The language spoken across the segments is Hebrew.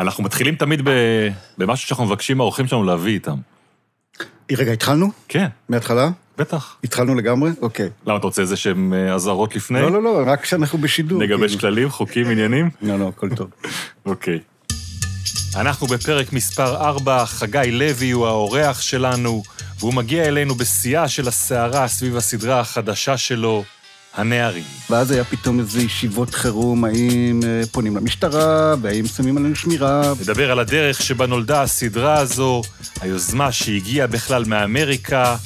אנחנו מתחילים תמיד במשהו שאנחנו מבקשים מהאורחים שלנו להביא איתם. רגע, התחלנו? כן, מההתחלה? בטח. התחלנו לגמרי? אוקיי. למה, אתה רוצה איזה שהם אה, אזהרות לפני? לא, לא, לא, רק כשאנחנו בשידור. נגבש כאילו. כללים, חוקים, עניינים? לא, לא, הכל טוב. אוקיי. אנחנו בפרק מספר 4, חגי לוי הוא האורח שלנו, והוא מגיע אלינו בשיאה של הסערה סביב הסדרה החדשה שלו, הנערים. ואז היה פתאום איזה ישיבות חירום, האם אה, פונים למשטרה, והאם שמים עלינו שמירה. נדבר על הדרך שבה נולדה הסדרה הזו, היוזמה שהגיעה בכלל מאמריקה,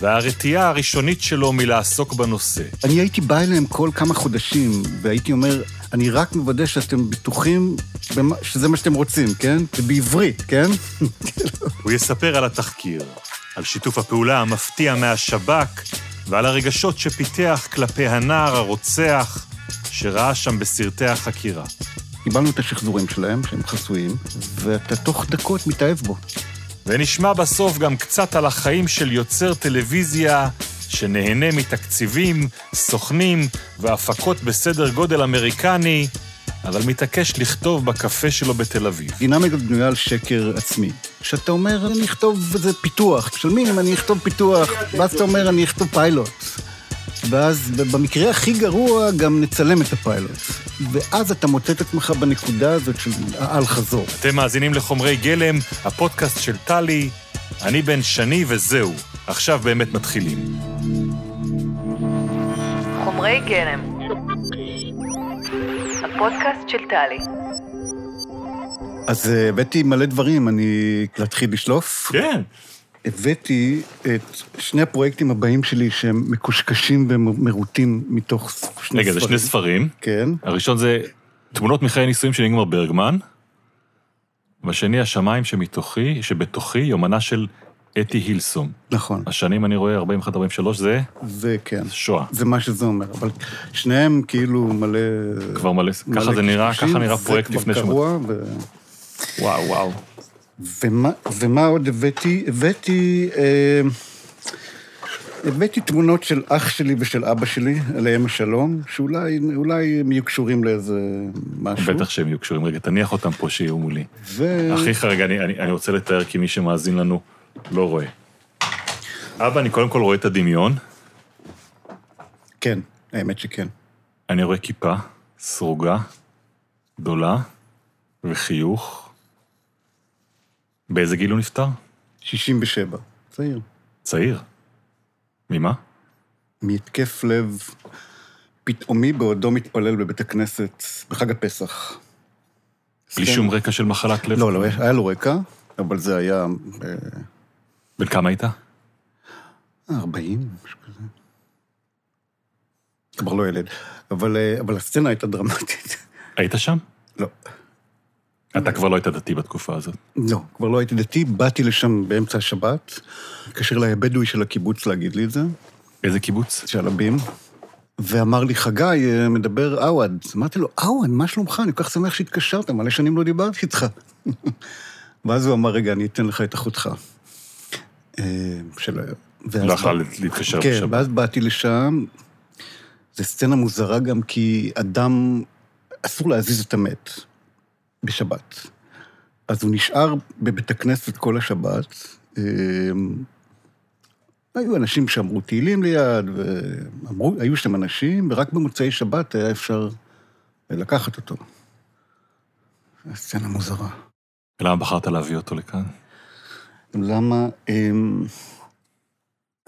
והרתיעה הראשונית שלו מלעסוק בנושא. אני הייתי בא אליהם כל כמה חודשים, והייתי אומר, אני רק מוודא שאתם בטוחים במה- שזה מה שאתם רוצים, כן? זה בעברית, כן? הוא יספר על התחקיר, על שיתוף הפעולה המפתיע מהשב"כ ועל הרגשות שפיתח כלפי הנער הרוצח שראה שם בסרטי החקירה. קיבלנו את השחזורים שלהם, שהם חסויים, ואתה תוך דקות מתאהב בו. ונשמע בסוף גם קצת על החיים של יוצר טלוויזיה שנהנה מתקציבים, סוכנים והפקות בסדר גודל אמריקני, אבל מתעקש לכתוב בקפה שלו בתל אביב. דינמיקה בנויה על שקר עצמי. שאתה אומר, אני אכתוב איזה פיתוח, משלמים אם אני אכתוב פיתוח, ואז אתה אומר, אני אכתוב פיילוט. ואז במקרה הכי גרוע גם נצלם את הפיילוט. ואז אתה מוצא את עצמך בנקודה הזאת של האל-חזור. אתם מאזינים לחומרי גלם, הפודקאסט של טלי, אני בן שני וזהו. עכשיו באמת מתחילים. חומרי גלם. הפודקאסט של טלי. אז אה, הבאתי מלא דברים, אני להתחיל לשלוף. כן. הבאתי את שני הפרויקטים הבאים שלי שהם מקושקשים ומרוטים מתוך שני רגע, זה שני ספרים. כן. הראשון זה תמונות מחיי נישואים של אינגמר ברגמן, והשני, השמיים שמתוכי, שבתוכי, יומנה של אתי הילסום. נכון. השנים, אני רואה, 41-43, זה זה כן. שואה. זה מה שזה אומר, אבל שניהם כאילו מלא... כבר מלא, מלא ככה זה נראה, ככה נראה פרויקט לפני זה שהוא... כבר קרוע, ו... וואו, וואו. ומה, ומה עוד הבאתי? הבאתי... אה, הבאתי תמונות של אח שלי ושל אבא שלי, עליהם השלום, שאולי אולי הם יהיו קשורים לאיזה משהו. בטח שהם יהיו קשורים. רגע, תניח אותם פה שיהיו מולי. ו... אחיך, רגע, אני, אני, אני רוצה לתאר כי מי שמאזין לנו לא רואה. אבא, אני קודם כל רואה את הדמיון, כן, האמת שכן. אני רואה כיפה סרוגה, גדולה, וחיוך. באיזה גיל הוא נפטר? 67, צעיר. צעיר. ממה? מהתקף לב פתאומי בעודו מתפלל בבית הכנסת בחג הפסח. בלי כן. שום רקע של מחלת לב? לא, לא, היה לו רקע, אבל זה היה אה, בן כמה היית? 40, משהו כזה. כבר לא ילד. אבל, אה, אבל הסצנה הייתה דרמטית. היית שם? לא. אתה כבר לא היית דתי בתקופה הזאת. לא, כבר לא הייתי דתי, באתי לשם באמצע השבת, התקשר אליי הבדואי של הקיבוץ להגיד לי את זה, איזה קיבוץ? שלבים, ואמר לי, חגי, אה, מדבר עווד. אמרתי לו, עווד, מה שלומך? אני כל כך שמח שהתקשרת, מלא שנים לא דיברתי איתך. ואז הוא אמר, רגע, אני אתן לך את אחותך. אה, של... לא יכלה להתקשר כן, בשבת. ואז באתי לשם. זו סצנה מוזרה גם כי אדם, אסור להזיז את המת בשבת. אז הוא נשאר בבית הכנסת כל השבת. אמ, היו אנשים שאמרו תהילים ליד, ואמרו, היו שם אנשים, ורק במוצאי שבת היה אפשר לקחת אותו. סצנה מוזרה. למה בחרת להביא אותו לכאן? למה... אמ,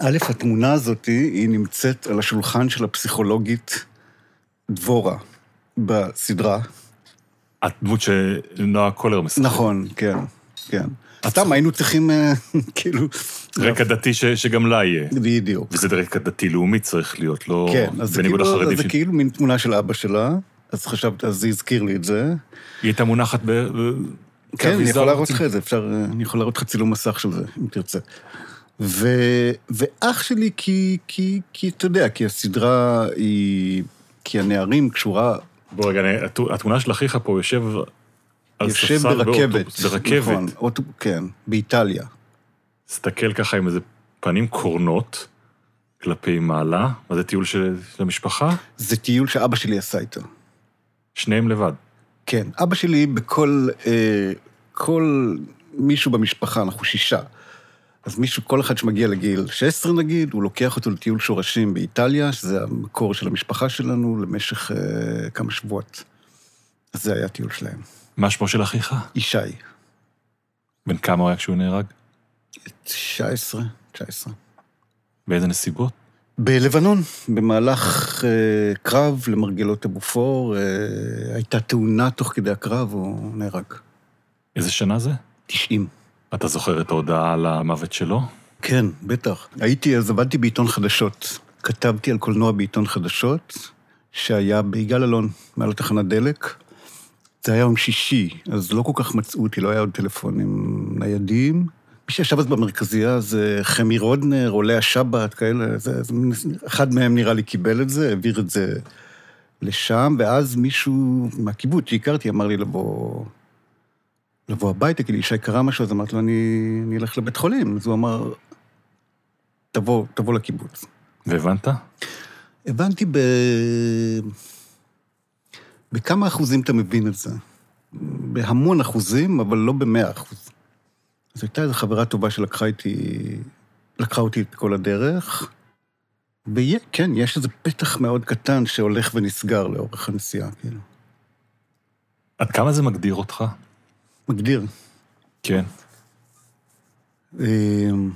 א', התמונה הזאת, היא נמצאת על השולחן של הפסיכולוגית דבורה בסדרה. הדמות שנועה קולר משחקת. נכון, כן, כן. סתם היינו צריכים, אה, כאילו... רקע דתי שגם לה יהיה. בדיוק. וזה רקע דתי-לאומי צריך להיות, לא כן, אז זה כאילו, זה כאילו מין תמונה של אבא שלה, אז חשבתי, אז זה הזכיר לי את זה. היא הייתה מונחת ב... כן, אני יכול להראות לך את זה, אפשר, אה, אני יכול להראות לך צילום מסך של זה, אם תרצה. ו, ואח שלי, כי, כי, כי אתה יודע, כי הסדרה היא... כי הנערים קשורה, בוא רגע, התמונה של אחיך פה יושב על יושב ספסל ברכבת. באוטובוס, ברכבת. נכון, אוטו, כן, באיטליה. מסתכל ככה עם איזה פנים קורנות כלפי מעלה. מה זה טיול של של המשפחה? זה טיול שאבא שלי עשה איתו. שניהם לבד. כן. אבא שלי בכל... אה, כל מישהו במשפחה, אנחנו שישה. אז מישהו, כל אחד שמגיע לגיל 16 נגיד, הוא לוקח אותו לטיול שורשים באיטליה, שזה המקור של המשפחה שלנו, למשך אה, כמה שבועות. אז זה היה הטיול שלהם. מה שמו של אחיך? ישי, בן כמה הוא היה כשהוא נהרג? 19, 19. באיזה נסיבות? בלבנון, במהלך אה, קרב למרגלות הבופור, אה, הייתה תאונה תוך כדי הקרב, הוא נהרג. איזה שנה זה? 90. אתה זוכר את ההודעה על המוות שלו? כן, בטח. הייתי, אז עבדתי בעיתון חדשות. כתבתי על קולנוע בעיתון חדשות, שהיה ביגאל אלון, מעל התחנת דלק. זה היה יום שישי, אז לא כל כך מצאו אותי, לא היה עוד טלפונים ניידים. מי שישב אז במרכזייה זה חמי רודנר, עולה השבת, כאלה, זה, זה, אחד מהם נראה לי קיבל את זה, העביר את זה לשם, ואז מישהו מהקיבוץ שהכרתי אמר לי לבוא, לבוא הביתה, כי לישי קרה משהו, אז אמרתי לו, אני, אני אלך לבית חולים. אז הוא אמר, תבוא, תבוא לקיבוץ. והבנת? הבנתי ב... בכמה אחוזים אתה מבין את זה. בהמון אחוזים, אבל לא במאה אחוז. אז הייתה איזו חברה טובה שלקחה איתי, לקחה אותי את כל הדרך, וכן, יש איזה פתח מאוד קטן שהולך ונסגר לאורך הנסיעה, כאילו. עד כמה זה מגדיר אותך? מגדיר. כן. אמ,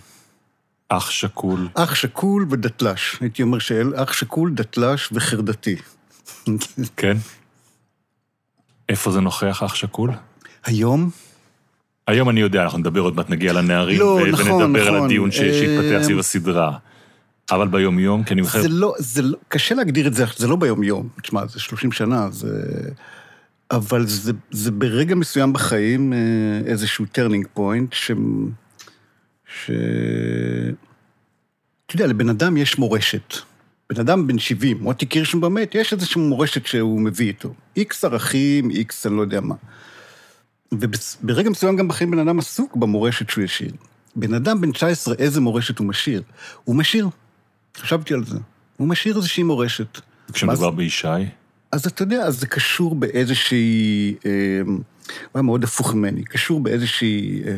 אח שכול. אח שכול ודתל"ש. הייתי אומר שאח שכול, דתל"ש וחרדתי. כן. איפה זה נוכח, אח שכול? היום, היום אני יודע, אנחנו נדבר עוד מעט, נגיע לנערים, לא, ו- נכון, ונדבר על נכון. הדיון ש- שהתפתח אה, סביב הסדרה. אבל ביום-יום, כי אני זוכר... זה לא, זה לא, קשה להגדיר את זה, זה לא ביום-יום. תשמע, זה 30 שנה, זה... אבל זה, זה ברגע מסוים בחיים אה, איזשהו turning point, ש... ש... אתה יודע, לבן אדם יש מורשת. בן אדם בן 70, מוטי קירשנבאום מת, יש איזושהי מורשת שהוא מביא איתו. איקס ערכים, איקס אני לא יודע מה. וברגע מסוים גם בחיים בן אדם עסוק במורשת שהוא ישאיר. בן אדם בן 19, איזה מורשת הוא משאיר? הוא משאיר. חשבתי על זה. הוא משאיר איזושהי מורשת. כשמדובר בישי, אז אתה יודע, אז זה קשור באיזושהי... אה, הוא היה מאוד הפוך ממני, קשור באיזושהי אה,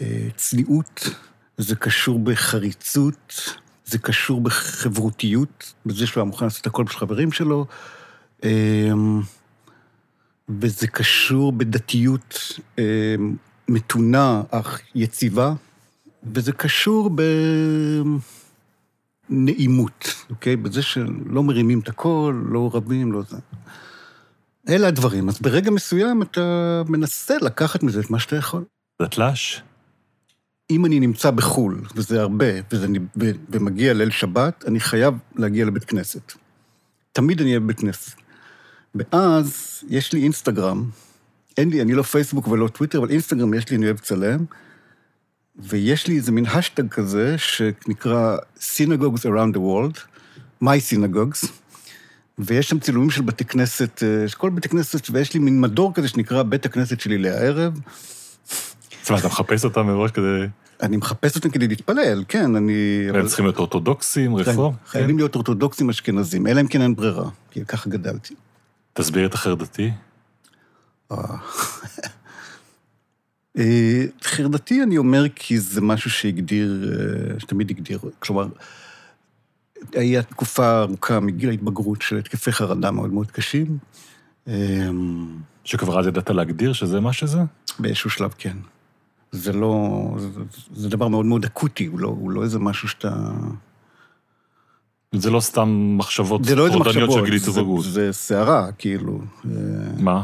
אה, צניעות, זה קשור בחריצות, זה קשור בחברותיות, בזה שהוא היה מוכן לעשות הכל בשביל חברים שלו, אה, וזה קשור בדתיות אה, מתונה אך יציבה, וזה קשור ב... נעימות, אוקיי? בזה שלא מרימים את הקול, לא רבים, לא זה. אלה הדברים. אז ברגע מסוים אתה מנסה לקחת מזה את מה שאתה יכול. דתל"ש, אם אני נמצא בחו"ל, וזה הרבה, וזה, ומגיע ליל שבת, אני חייב להגיע לבית כנסת. תמיד אני אהיה בבית כנסת. ואז יש לי אינסטגרם, אין לי, אני לא פייסבוק ולא טוויטר, אבל אינסטגרם יש לי, אני אוהב לצלם, ויש לי איזה מין השטג כזה שנקרא Synagogues around the world, My Synagogues, ויש שם צילומים של בתי כנסת, אה, כל בתי כנסת, ויש לי מין מדור כזה שנקרא בית הכנסת שלי לערב. זאת אומרת, אתה מחפש אותם מראש כדי... אני מחפש אותם כדי להתפלל, כן, אני... הם צריכים להיות אורתודוקסים, רפורם? חייבים להיות אורתודוקסים אשכנזים, אלא אם כן אין ברירה, כי ככה גדלתי. תסביר את החרדתי. אה. אה, חרדתי אני אומר כי זה משהו שהגדיר, אה, שתמיד הגדיר, כלומר, היה תקופה ארוכה מגיל ההתבגרות של התקפי חרדה מאוד מאוד קשים. אה, שכבר אז ידעת להגדיר שזה מה שזה? באיזשהו שלב כן. זה לא, זה, זה דבר מאוד מאוד אקוטי, הוא לא, הוא לא איזה משהו שאתה... זה לא סתם מחשבות לא טורדניות של גיל זה, התבגרות. זה סערה, כאילו. מה?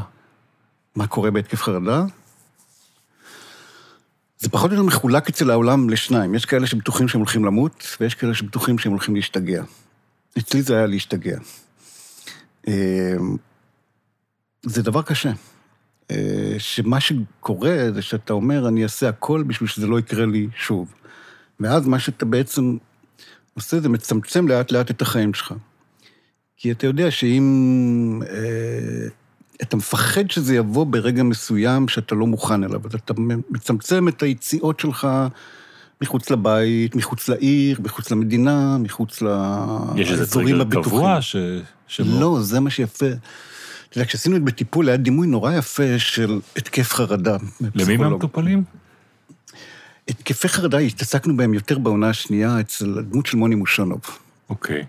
מה קורה בהתקף חרדה? זה פחות או יותר מחולק אצל העולם לשניים. יש כאלה שבטוחים שהם הולכים למות, ויש כאלה שבטוחים שהם הולכים להשתגע. אצלי זה היה להשתגע. אה, זה דבר קשה. אה, שמה שקורה זה שאתה אומר, אני אעשה הכל בשביל שזה לא יקרה לי שוב. ואז מה שאתה בעצם עושה זה מצמצם לאט לאט את החיים שלך. כי אתה יודע שאם... אה, אתה מפחד שזה יבוא ברגע מסוים שאתה לא מוכן אליו, אז אתה מצמצם את היציאות שלך מחוץ לבית, מחוץ לעיר, מחוץ למדינה, מחוץ יש איזה לאזורים טריגר. קבוע ש... שבו- לא, זה מה שיפה. אתה יודע, כשעשינו את בטיפול, היה דימוי נורא יפה של התקף חרדה. למי. מהמטופלים? התקפי חרדה, התעסקנו בהם יותר בעונה השנייה אצל הדמות של מוני מושונוב. אוקיי.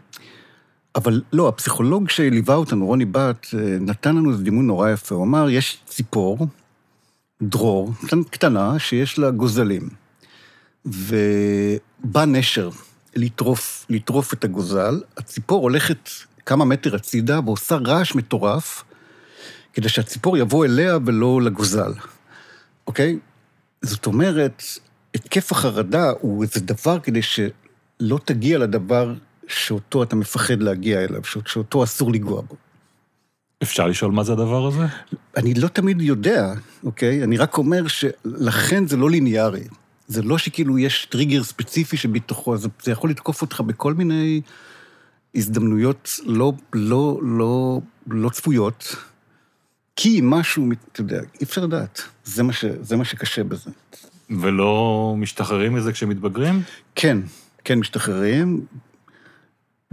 אבל לא, הפסיכולוג שליווה אותנו, רוני בת, אה, נתן לנו איזה דימוי נורא יפה. הוא אמר, יש ציפור, דרור, קטנה, שיש לה גוזלים. ובא נשר לטרוף, לטרוף את הגוזל, הציפור הולכת כמה מטר הצידה ועושה רעש מטורף, כדי שהציפור יבוא אליה ולא לגוזל, אוקיי? זאת אומרת, התקף החרדה הוא איזה דבר כדי שלא תגיע לדבר שאותו אתה מפחד להגיע אליו, ש- שאותו אסור לנגוע בו. אפשר לשאול מה זה הדבר הזה? אני לא תמיד יודע, אוקיי? אני רק אומר שלכן זה לא ליניארי. זה לא שכאילו יש טריגר ספציפי שבתוכו, זה, זה יכול לתקוף אותך בכל מיני הזדמנויות לא, לא, לא, לא צפויות, כי משהו, אתה יודע, אי אפשר לדעת. זה מה, ש, זה מה שקשה בזה. ולא משתחררים מזה כשמתבגרים? כן, כן משתחררים.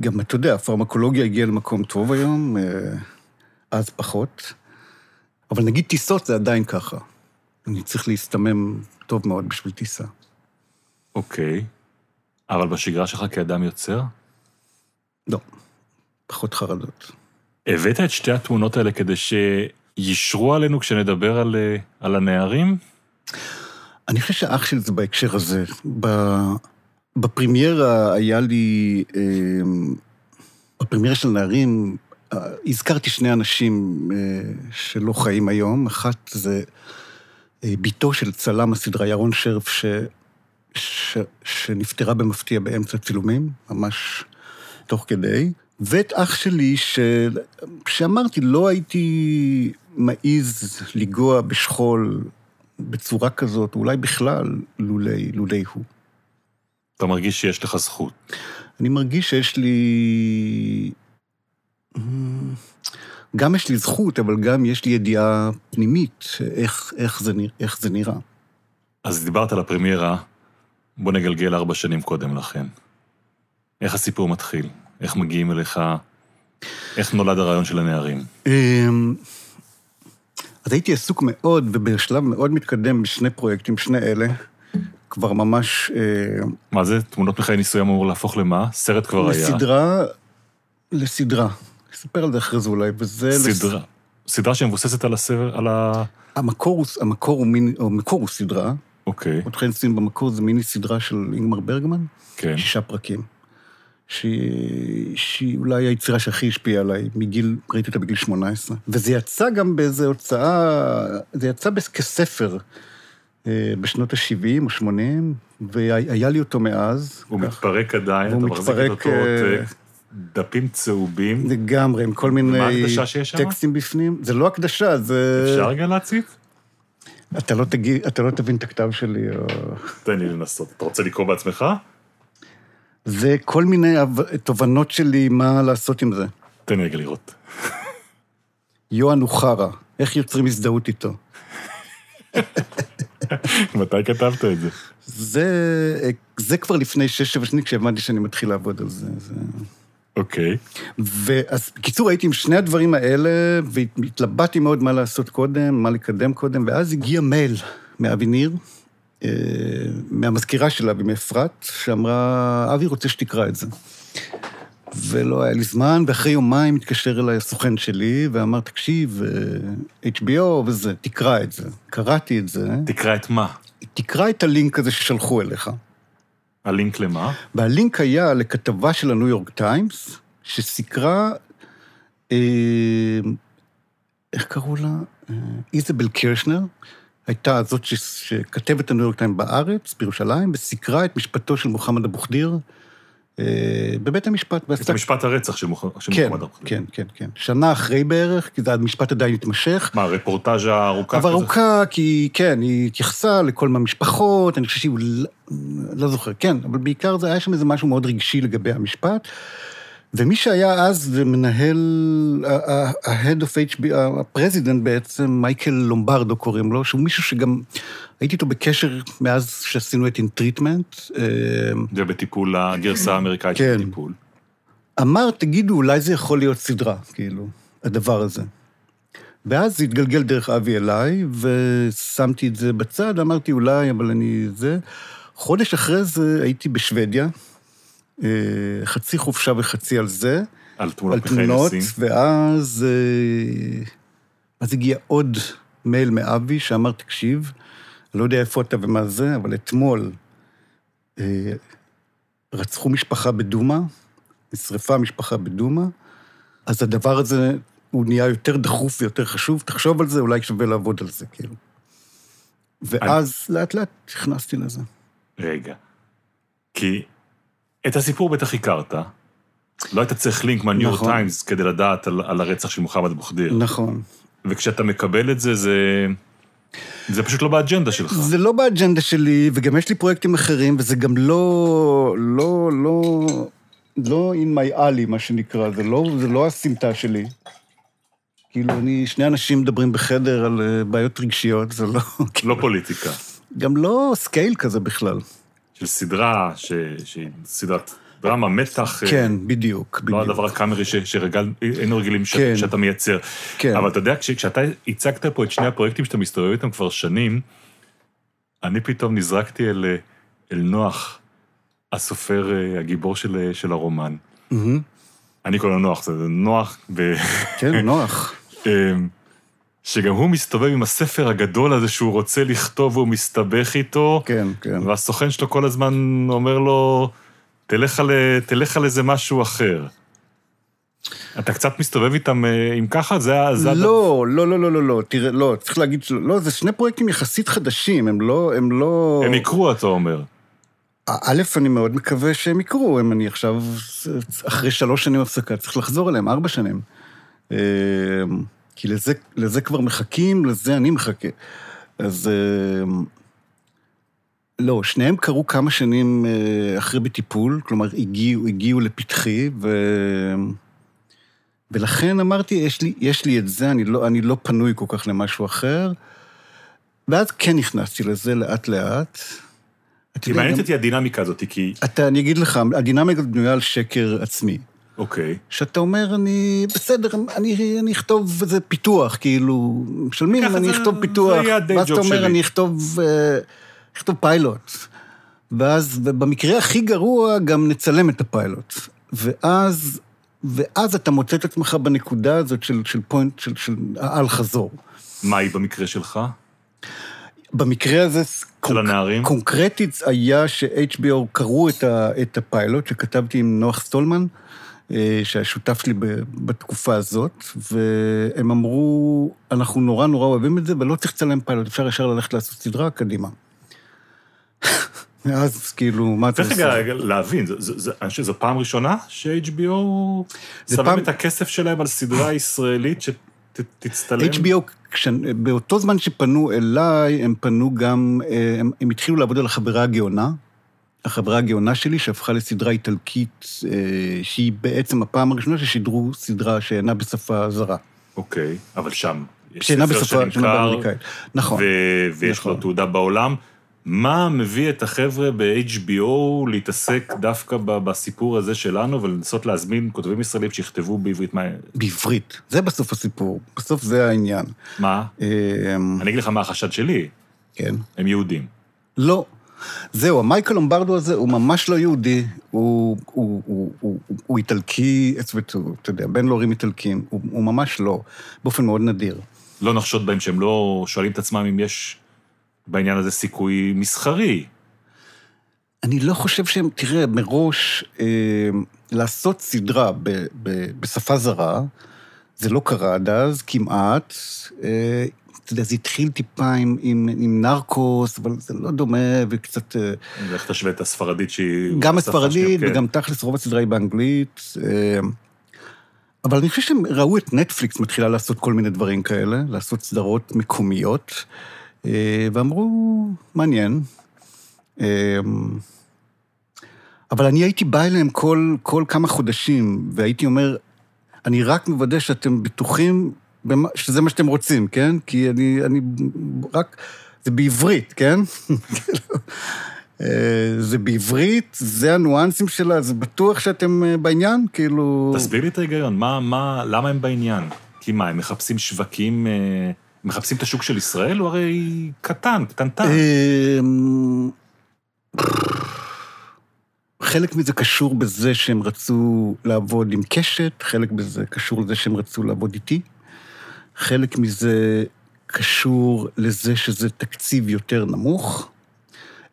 גם, אתה יודע, הפרמקולוגיה הגיעה למקום טוב היום, אה, אז פחות. אבל נגיד טיסות זה עדיין ככה. אני צריך להסתמם טוב מאוד בשביל טיסה. אוקיי. אבל בשגרה שלך כאדם יוצר? לא, פחות חרדות. הבאת את שתי התמונות האלה כדי שישרו עלינו כשנדבר על, אה, על הנערים? אני חושב שאח שלי זה בהקשר הזה. ב- בפרימיירה היה לי, אה, בפרימיירה של נערים, אה, הזכרתי שני אנשים אה, שלא חיים היום. אחת זה אה, בתו של צלם הסדרה ירון שרף, ש, ש, שנפטרה במפתיע באמצע הצילומים, ממש תוך כדי. ואת אח שלי, ש... שאמרתי, לא הייתי מעז לנגוע בשכול בצורה כזאת, אולי בכלל, לולי, לולי הוא. אתה מרגיש שיש לך זכות. אני מרגיש שיש לי... אמ, גם יש לי זכות, אבל גם יש לי ידיעה פנימית, איך, איך, זה, נרא- איך זה נראה. אז דיברת על הפרמיירה, בוא נגלגל ארבע שנים קודם לכן. איך הסיפור מתחיל? איך מגיעים אליך? איך נולד הרעיון של הנערים? אז הייתי עסוק מאוד, ובשלב מאוד מתקדם בשני פרויקטים, שני אלה, כבר ממש אה, מה זה? תמונות מחיי ניסוי אמור להפוך למה? סרט כבר היה. לסדרה, לסדרה. אספר על זה אחרי זה אולי, וזה... לס- סדרה. סדרה שמבוססת על הסבר, על ה... המקור המקור הוא מיני, או המקור הוא סדרה, אוקיי, עוד חן במקור זה מיני סדרה של אינגמר ברגמן, כן. שישה פרקים. שהיא, שהיא אולי היצירה שהכי השפיעה עליי, מגיל, ראיתי אותה בגיל 18. וזה יצא גם באיזו הוצאה, זה יצא כספר אה, בשנות ה-70 או 80, והיה לי אותו מאז. הוא כך. מתפרק עדיין, אתה מחזיק את אותו אה, עותק, דפים צהובים. לגמרי, עם כל מיני? טקסטים בפנים. זה לא הקדשה, זה... אפשר רגע להציץ? אתה לא, תגיד, אתה לא תבין את הכתב שלי, או... תן לי לנסות. אתה רוצה לקרוא בעצמך? זה כל מיני תובנות שלי מה לעשות עם זה. תן לי רגע לראות. יוהאן אוחרה, איך יוצרים הזדהות איתו? מתי כתבת את זה? זה, זה כבר לפני שש-שבע שנים, כשהבנתי שאני מתחיל לעבוד על זה. זה... אוקיי. ואז, בקיצור, הייתי עם שני הדברים האלה, והתלבטתי מאוד מה לעשות קודם, מה לקדם קודם, ואז הגיע מייל מאבי ניר, מהמזכירה של אבי, מאפרת, שאמרה, אבי רוצה שתקרא את זה. ולא היה לי זמן, ואחרי יומיים התקשר אליי הסוכן שלי, ואמר, תקשיב, אה, HBO וזה, תקרא את זה. קראתי את זה, תקרא את מה? תקרא את הלינק הזה ששלחו אליך. הלינק למה? והלינק היה לכתבה של הניו יורק טיימס, שסיקרה, אה, איך קראו לה? אה, איזבל קירשנר, הייתה זאת ש- שכתבת הניו יורק טיימס בארץ, בירושלים, וסיקרה את משפטו של מוחמד אבו ח'דיר אה, בבית המשפט. את ועשתה- המשפט הרצח של מוח- של כן, מוחמד אבו ח'דיר. כן, כן, כן. שנה אחרי בערך, כי המשפט עדיין התמשך. מה, רפורטאז'ה ארוכה אבל? ארוכה, כי כן, היא התייחסה לכל מהמשפחות, אני חושב שהיא, לא, לא זוכר, כן, אבל בעיקר זה היה שם איזה משהו מאוד רגשי לגבי המשפט. ומי שהיה אז ומנהל, ה-Head of HBO, ה-president בעצם, מייקל לומברדו קוראים לו, שהוא מישהו שגם, הייתי איתו בקשר מאז שעשינו את In Treatment. זה בטיפול, הגרסה האמריקאית כן. של טיפול. אמר, תגידו, אולי זה יכול להיות סדרה, כאילו, הדבר הזה. ואז זה התגלגל דרך אבי אליי, ושמתי את זה בצד, אמרתי אולי, אבל אני זה. חודש אחרי זה הייתי בשוודיה, אה, חצי חופשה וחצי על זה. על על תמונות תמונות, מחיי נשיא. ואז אה, אז הגיע עוד מייל מאבי שאמר, תקשיב, אני לא יודע איפה אתה ומה זה, אבל אתמול אה, רצחו משפחה בדומא, נשרפה משפחה בדומא, אז הדבר הזה, הוא נהיה יותר דחוף ויותר חשוב, תחשוב על זה, אולי שווה לעבוד על זה, כאילו. ואז לאט לאט נכנסתי לזה. רגע. כי את הסיפור בטח הכרת. לא היית צריך לינק מהניו יורק נכון. טיימס כדי לדעת על, על הרצח של מוחמד בוכדיר. נכון. וכשאתה מקבל את זה, זה... זה פשוט לא באג'נדה שלך. זה לא באג'נדה שלי, וגם יש לי פרויקטים אחרים, וזה גם לא, לא, לא, לא in my alley, מה שנקרא, זה לא, זה לא הסמטה שלי. כאילו, אני, שני אנשים מדברים בחדר על אה, בעיות רגשיות, זה לא, לא פוליטיקה. גם לא סקייל כזה בכלל. של סדרה, ש... שהיא סדרת דרמה, מתח. אה, כן, בדיוק, לא בדיוק. הדבר הקאמרי ש- שרגל, היינו רגילים ש... כן. שאתה מייצר. כן. אבל אתה יודע, כש... כשאתה הצגת פה את שני הפרויקטים שאתה מסתובב איתם כבר שנים, אני פתאום נזרקתי אל, אה, אל נוח, הסופר, אה, הגיבור של, של הרומן. מהמם. אני קורא לו נוח, זה נוח, ו... כן, נוח. שגם הוא מסתובב עם הספר הגדול הזה שהוא רוצה לכתוב והוא מסתבך איתו, כן, כן. והסוכן שלו כל הזמן אומר לו, תלך על, תלך על איזה משהו אחר. אתה קצת מסתובב איתם אה, עם ככה? זה ה... לא, לא, לא, לא, לא, לא, תראה, לא, צריך להגיד שלא, לא, זה שני פרויקטים יחסית חדשים, הם לא, הם לא... הם יקרו, אתה אומר. א', אני מאוד מקווה שהם יקרו, אם אני עכשיו, אחרי שלוש שנים הפסקה, צריך לחזור אליהם, ארבע שנים. כי לזה, לזה כבר מחכים, לזה אני מחכה. אז אה, לא, שניהם קרו כמה שנים אה, אחרי בטיפול, כלומר, הגיעו, הגיעו לפתחי, ו... ולכן אמרתי, יש לי, יש לי את זה, אני לא, אני לא פנוי כל כך למשהו אחר. ואז כן נכנסתי לזה לאט-לאט. כי מעניינת אותי הדינמיקה הזאת, כי... אתה, אני אגיד לך, הדינמיקה בנויה על שקר עצמי. אוקיי. שאתה אומר, אני, בסדר, אני, אני אכתוב איזה פיתוח, כאילו, משלמים, ככה אני אכתוב זה פיתוח. יהיה ה-day ואז job אתה אומר, שלי. אני אכתוב, אה, אכתוב פיילוט. ואז, ובמקרה הכי גרוע, גם נצלם את הפיילוט. ואז, ואז אתה מוצא את עצמך בנקודה הזאת של, של פוינט, של, של האל-חזור. מה היא במקרה שלך? במקרה הזה, של הנערים? קונקרטית היה ש-HBO קראו את, ה, את הפיילוט שכתבתי עם נוח סטולמן, שהשותף שלי ב- בתקופה הזאת, והם אמרו, אנחנו נורא נורא אוהבים את זה, ולא צריך לצלם פיילוט, אפשר ישר ללכת לעשות סדרה, קדימה. ואז כאילו, מה אתה צריך עושה? רגע להבין, אני חושב שזו פעם ראשונה ש-HBO שמים פעם- את הכסף שלהם על סדרה ישראלית שתצטלם? HBO, כש... באותו זמן שפנו אליי, הם פנו גם, אה, הם, הם התחילו לעבוד על החברה הגאונה, החברה הגאונה שלי, שהפכה לסדרה איטלקית, אה, שהיא בעצם הפעם הראשונה ששידרו סדרה שאינה בשפה זרה. אוקיי, אבל שם. יש שאינה ספר בשפה, שנמכר. נכון. ו- ויש נכון. לו תעודה בעולם. מה מביא את החבר'ה ב-HBO להתעסק דווקא בסיפור הזה שלנו ולנסות להזמין כותבים ישראלים שיכתבו בעברית? מה? בעברית. זה בסוף הסיפור, בסוף זה העניין. מה? אה, אני אגיד לך מה החשד שלי, כן. הם יהודים. לא. זהו, המייקל לומברדו הזה הוא ממש לא יהודי, הוא, הוא, הוא, הוא, הוא, הוא איטלקי, אתה יודע, בן להורים איטלקים, הוא, הוא ממש לא, באופן מאוד נדיר. לא נחשוד בהם שהם לא שואלים את עצמם אם יש בעניין הזה סיכוי מסחרי. אני לא חושב שהם, תראה, מראש, אה, לעשות סדרה ב, ב, בשפה זרה, זה לא קרה עד אז, כמעט. אה, אתה יודע, זה התחיל טיפה עם, עם, עם נרקוס, אבל זה לא דומה, וקצת... אה, ואיך תשווה את הספרדית שהיא... גם הספרדית, השנייה, כן. וגם תכלס רוב הסדרה היא באנגלית. אה, אבל אני חושב שהם ראו את נטפליקס מתחילה לעשות כל מיני דברים כאלה, לעשות סדרות מקומיות, אה, ואמרו, מעניין. אה, אבל אני הייתי בא אליהם כל, כל כמה חודשים, והייתי אומר, אני רק מוודא שאתם בטוחים במה, שזה מה שאתם רוצים, כן? כי אני, אני רק... זה בעברית, כן? אה, זה בעברית, זה הניואנסים שלה, זה בטוח שאתם אה, בעניין, כאילו... תסביר לי את ההיגיון, מה, מה, למה הם בעניין? כי מה, הם מחפשים שווקים, אה, מחפשים את השוק של ישראל? הוא הרי קטן, קטנטן. חלק מזה קשור בזה שהם רצו לעבוד עם קשת, חלק מזה קשור לזה שהם רצו לעבוד איתי, חלק מזה קשור לזה שזה תקציב יותר נמוך.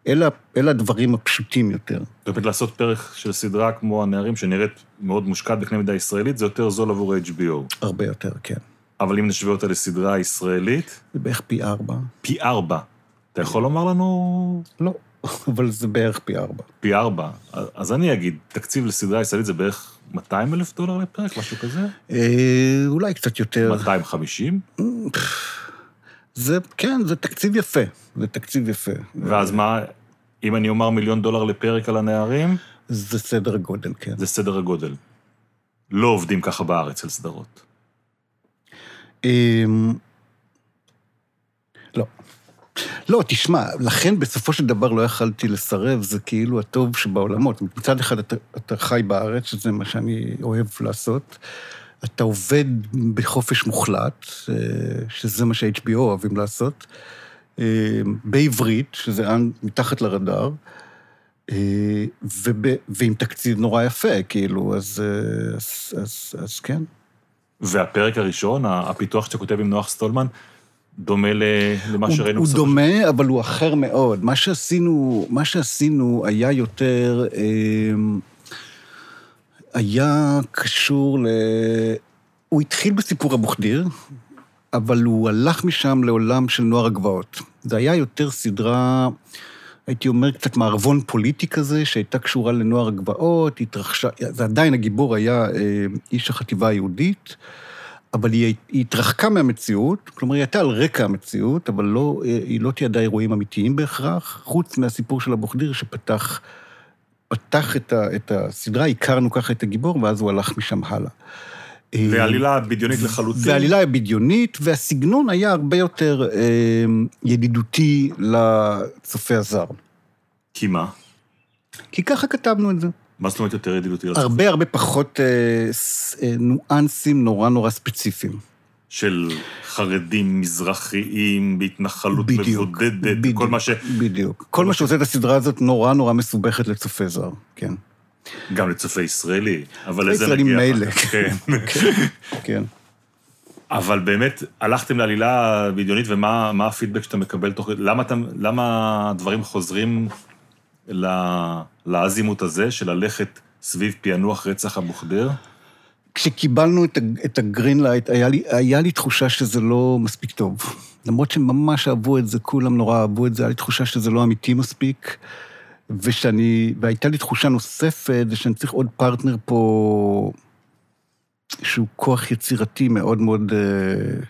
אלה, אלה הדברים הפשוטים יותר. זאת אומרת, לעשות פרק של סדרה כמו הנערים, שנראית מאוד מושקעת בקנה מידה ישראלית, זה יותר זול עבור HBO. הרבה יותר, כן. אבל אם נשווה אותה לסדרה ישראלית, זה בערך פי ארבע. פי ארבע. אתה יכול לומר לנו לא, אבל זה בערך פי ארבע. פי ארבע? אז אני אגיד, תקציב לסדרה ישראלית זה בערך 200 אלף דולר לפרק, משהו כזה? אה, אולי קצת יותר. 250? זה, כן, זה תקציב יפה. זה תקציב יפה. ואז מה, אם אני אומר מיליון דולר לפרק על הנערים, זה סדר גודל, כן. זה סדר הגודל. לא עובדים ככה בארץ על סדרות. לא. תשמע, לכן בסופו של דבר לא יכלתי לסרב, זה כאילו הטוב שבעולמות. מצד אחד אתה, אתה חי בארץ, שזה מה שאני אוהב לעשות. אתה עובד בחופש מוחלט, אה, שזה מה שה-HBO אוהבים לעשות, אה, בעברית, שזה מתחת לרדאר, אה, וב, ועם תקציב נורא יפה, כאילו, אז, אז, אז, אז כן. והפרק הראשון, הפיתוח שאתה כותב עם נוח סטולמן, דומה למה הוא, שראינו הוא בסוף. דומה, אבל הוא אחר מאוד. מה שעשינו, מה שעשינו היה יותר, אה, היה קשור ל... הוא התחיל בסיפור אבו חדיר, אבל הוא הלך משם לעולם של נוער הגבעות. זה היה יותר סדרה, הייתי אומר, קצת מערבון פוליטי כזה, שהייתה קשורה לנוער הגבעות, התרחשה, זה עדיין הגיבור היה אה, איש החטיבה היהודית, אבל היא, היא התרחקה מהמציאות, כלומר, היא הייתה על רקע המציאות, אבל לא, היא לא תיעדה אירועים אמיתיים בהכרח, חוץ מהסיפור של אבו חדיר שפתח פתח את, ה, את הסדרה, הכרנו ככה את הגיבור, ואז הוא הלך משם הלאה. אה, ועלילה בדיונית לחלוטין. והעלילה היא בדיונית, והסגנון היה הרבה יותר אה, ידידותי לצופה הזר. כי מה? כי ככה כתבנו את זה. מה זאת אומרת יותר ידידותי? הרבה הרבה פחות אה, אה, ניואנסים נורא נורא ספציפיים. של חרדים מזרחיים בהתנחלות בדיוק, מבודדת, בדיוק, כל מה ש... בדיוק. כל מה שעושה את הסדרה הזאת נורא נורא מסובכת לצופה זר, כן. גם לצופה ישראלי, אבל לזה ישראלי נגיע. מילא. כן. כן. אבל באמת, הלכתם לעלילה בדיונית, ומה מה הפידבק שאתה מקבל תוך? למה, הדברים חוזרים לעזאזל הזה, של ללכת סביב פענוח רצח אבו ח'דיר? כשקיבלנו את, ה-green light, היה לי, היה לי תחושה שזה לא מספיק טוב. למרות שממש אהבו את זה, כולם נורא אהבו את זה, היה לי תחושה שזה לא אמיתי מספיק, ושאני, והייתה לי תחושה נוספת, זה שאני צריך עוד פרטנר פה, שהוא כוח יצירתי מאוד מאוד אה,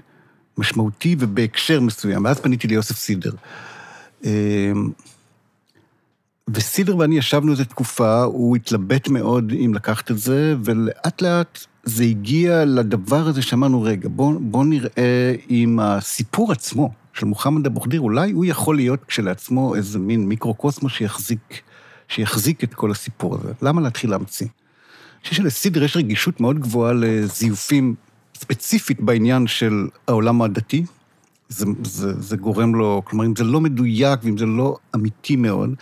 משמעותי ובהקשר מסוים. ואז פניתי ליוסף סידר. אה, וסידר ואני ישבנו איזו תקופה, הוא התלבט מאוד אם לקחת את זה, ולאט לאט זה הגיע לדבר הזה שאמרנו, רגע, בוא, בוא נראה אם הסיפור עצמו של מוחמד אבו ח'דיר, אולי הוא יכול להיות כשלעצמו איזה מין מיקרוקוסמוס שיחזיק, שיחזיק את כל הסיפור הזה. למה להתחיל להמציא? אני חושב שלסידר יש רגישות מאוד גבוהה לזיופים, ספציפית בעניין של העולם הדתי. זה, זה, זה גורם לו, כלומר, אם זה לא מדויק ואם זה לא אמיתי מאוד,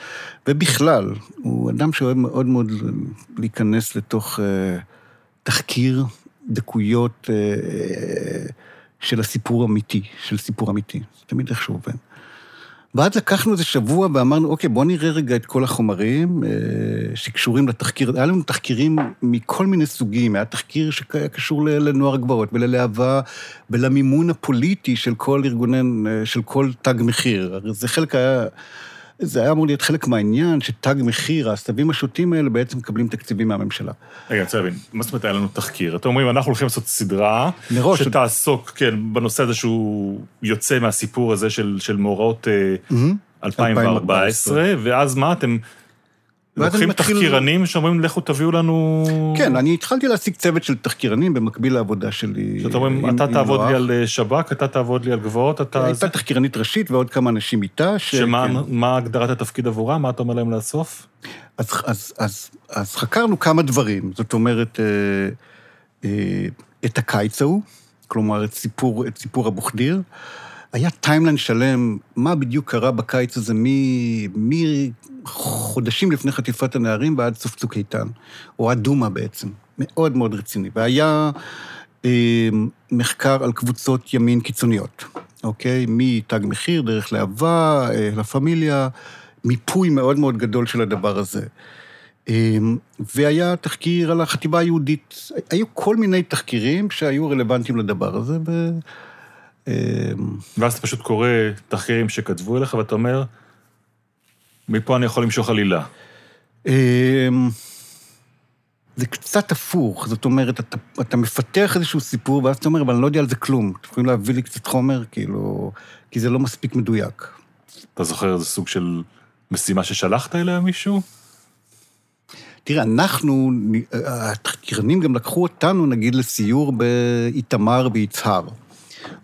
ובכלל, הוא אדם שאוהב מאוד מאוד להיכנס לתוך אה, תחקיר דקויות אה, אה, של הסיפור האמיתי, של סיפור אמיתי. זה תמיד איך שהוא עובד. ואז לקחנו איזה שבוע ואמרנו, אוקיי, בואו נראה רגע את כל החומרים אה, שקשורים לתחקיר. היה לנו תחקירים מכל מיני סוגים, היה תחקיר שהיה קשור לנוער הגבעות וללהבה ולמימון הפוליטי של כל ארגוני, אה, של כל תג מחיר. הרי זה חלק היה... זה היה אמור להיות חלק מהעניין, שתג מחיר, העשבים השוטים האלה בעצם מקבלים תקציבים מהממשלה. רגע, אני רוצה להבין, מה זאת אומרת היה לנו תחקיר? אתם אומרים, אנחנו הולכים לעשות סדרה, מראש. שתעסוק, כן, בנושא הזה שהוא יוצא מהסיפור הזה של, של מאורעות אה, מהמם. 2014, ואז מה, אתם לוקחים מתחיל- תחקירנים שאומרים, לכו תביאו לנו... כן, אני התחלתי להשיג צוות של תחקירנים במקביל לעבודה שלי. שאתה אומר, עם- אתה תעבוד. לי על אה, שב"כ, אתה תעבוד לי על גבעות, אתה... הייתה תחקירנית ראשית ועוד כמה אנשים איתה. ש- שמה כן. מה הגדרת התפקיד עבורה? מה אתה אומר להם לאסוף? אז, אז, אז, אז חקרנו כמה דברים. זאת אומרת, אה, אה, את הקיץ ההוא, כלומר, את סיפור, את סיפור אבו-חדיר. היה timeline שלם, מה בדיוק קרה בקיץ הזה מחודשים לפני חטיפת הנערים ועד סוף צוק איתן, או עד דומא בעצם. מאוד מאוד רציני. והיה אה, מחקר על קבוצות ימין קיצוניות, אוקיי? מתג מחיר, דרך להב"ה, אה, לה פמיליה, מיפוי מאוד מאוד גדול של הדבר הזה. אה, והיה תחקיר על החטיבה היהודית. היו כל מיני תחקירים שהיו רלוונטיים לדבר הזה, ו... אה, ואז אתה פשוט קורא תחקירים שכתבו אליך, ואתה אומר, מפה אני יכול למשוך עלילה. אה, זה קצת הפוך, זאת אומרת, אתה, אתה מפתח איזשהו סיפור, ואז אתה אומר, אבל אני לא יודע על זה כלום. אתם יכולים להביא לי קצת חומר, כאילו, כי זה לא מספיק מדויק. אתה זוכר איזה סוג של משימה ששלחת אליה מישהו? תראה, אנחנו, התחקירנים גם לקחו אותנו, נגיד, לסיור באיתמר ביצהר.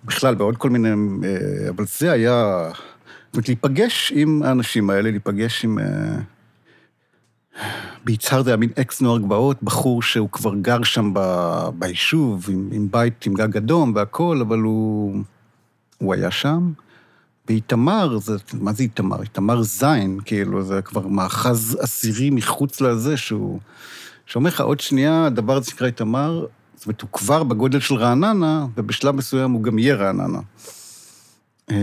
בכלל, בעוד כל מיני... אה, אבל זה היה... זאת אומרת, להיפגש עם האנשים האלה, להיפגש עם... אה, ביצהר זה היה מין אקס נוער גבעות, בחור שהוא כבר גר שם ב... ביישוב, עם, עם בית עם גג אדום והכול, אבל הוא, הוא היה שם. באיתמר, זה, מה זה איתמר? איתמר זין, כאילו, זה כבר מאחז עשירי מחוץ לזה, שהוא... שאומר לך, עוד שנייה, הדבר הזה שנקרא איתמר, זאת אומרת, הוא כבר בגודל של רעננה, ובשלב מסוים הוא גם יהיה רעננה. אמ,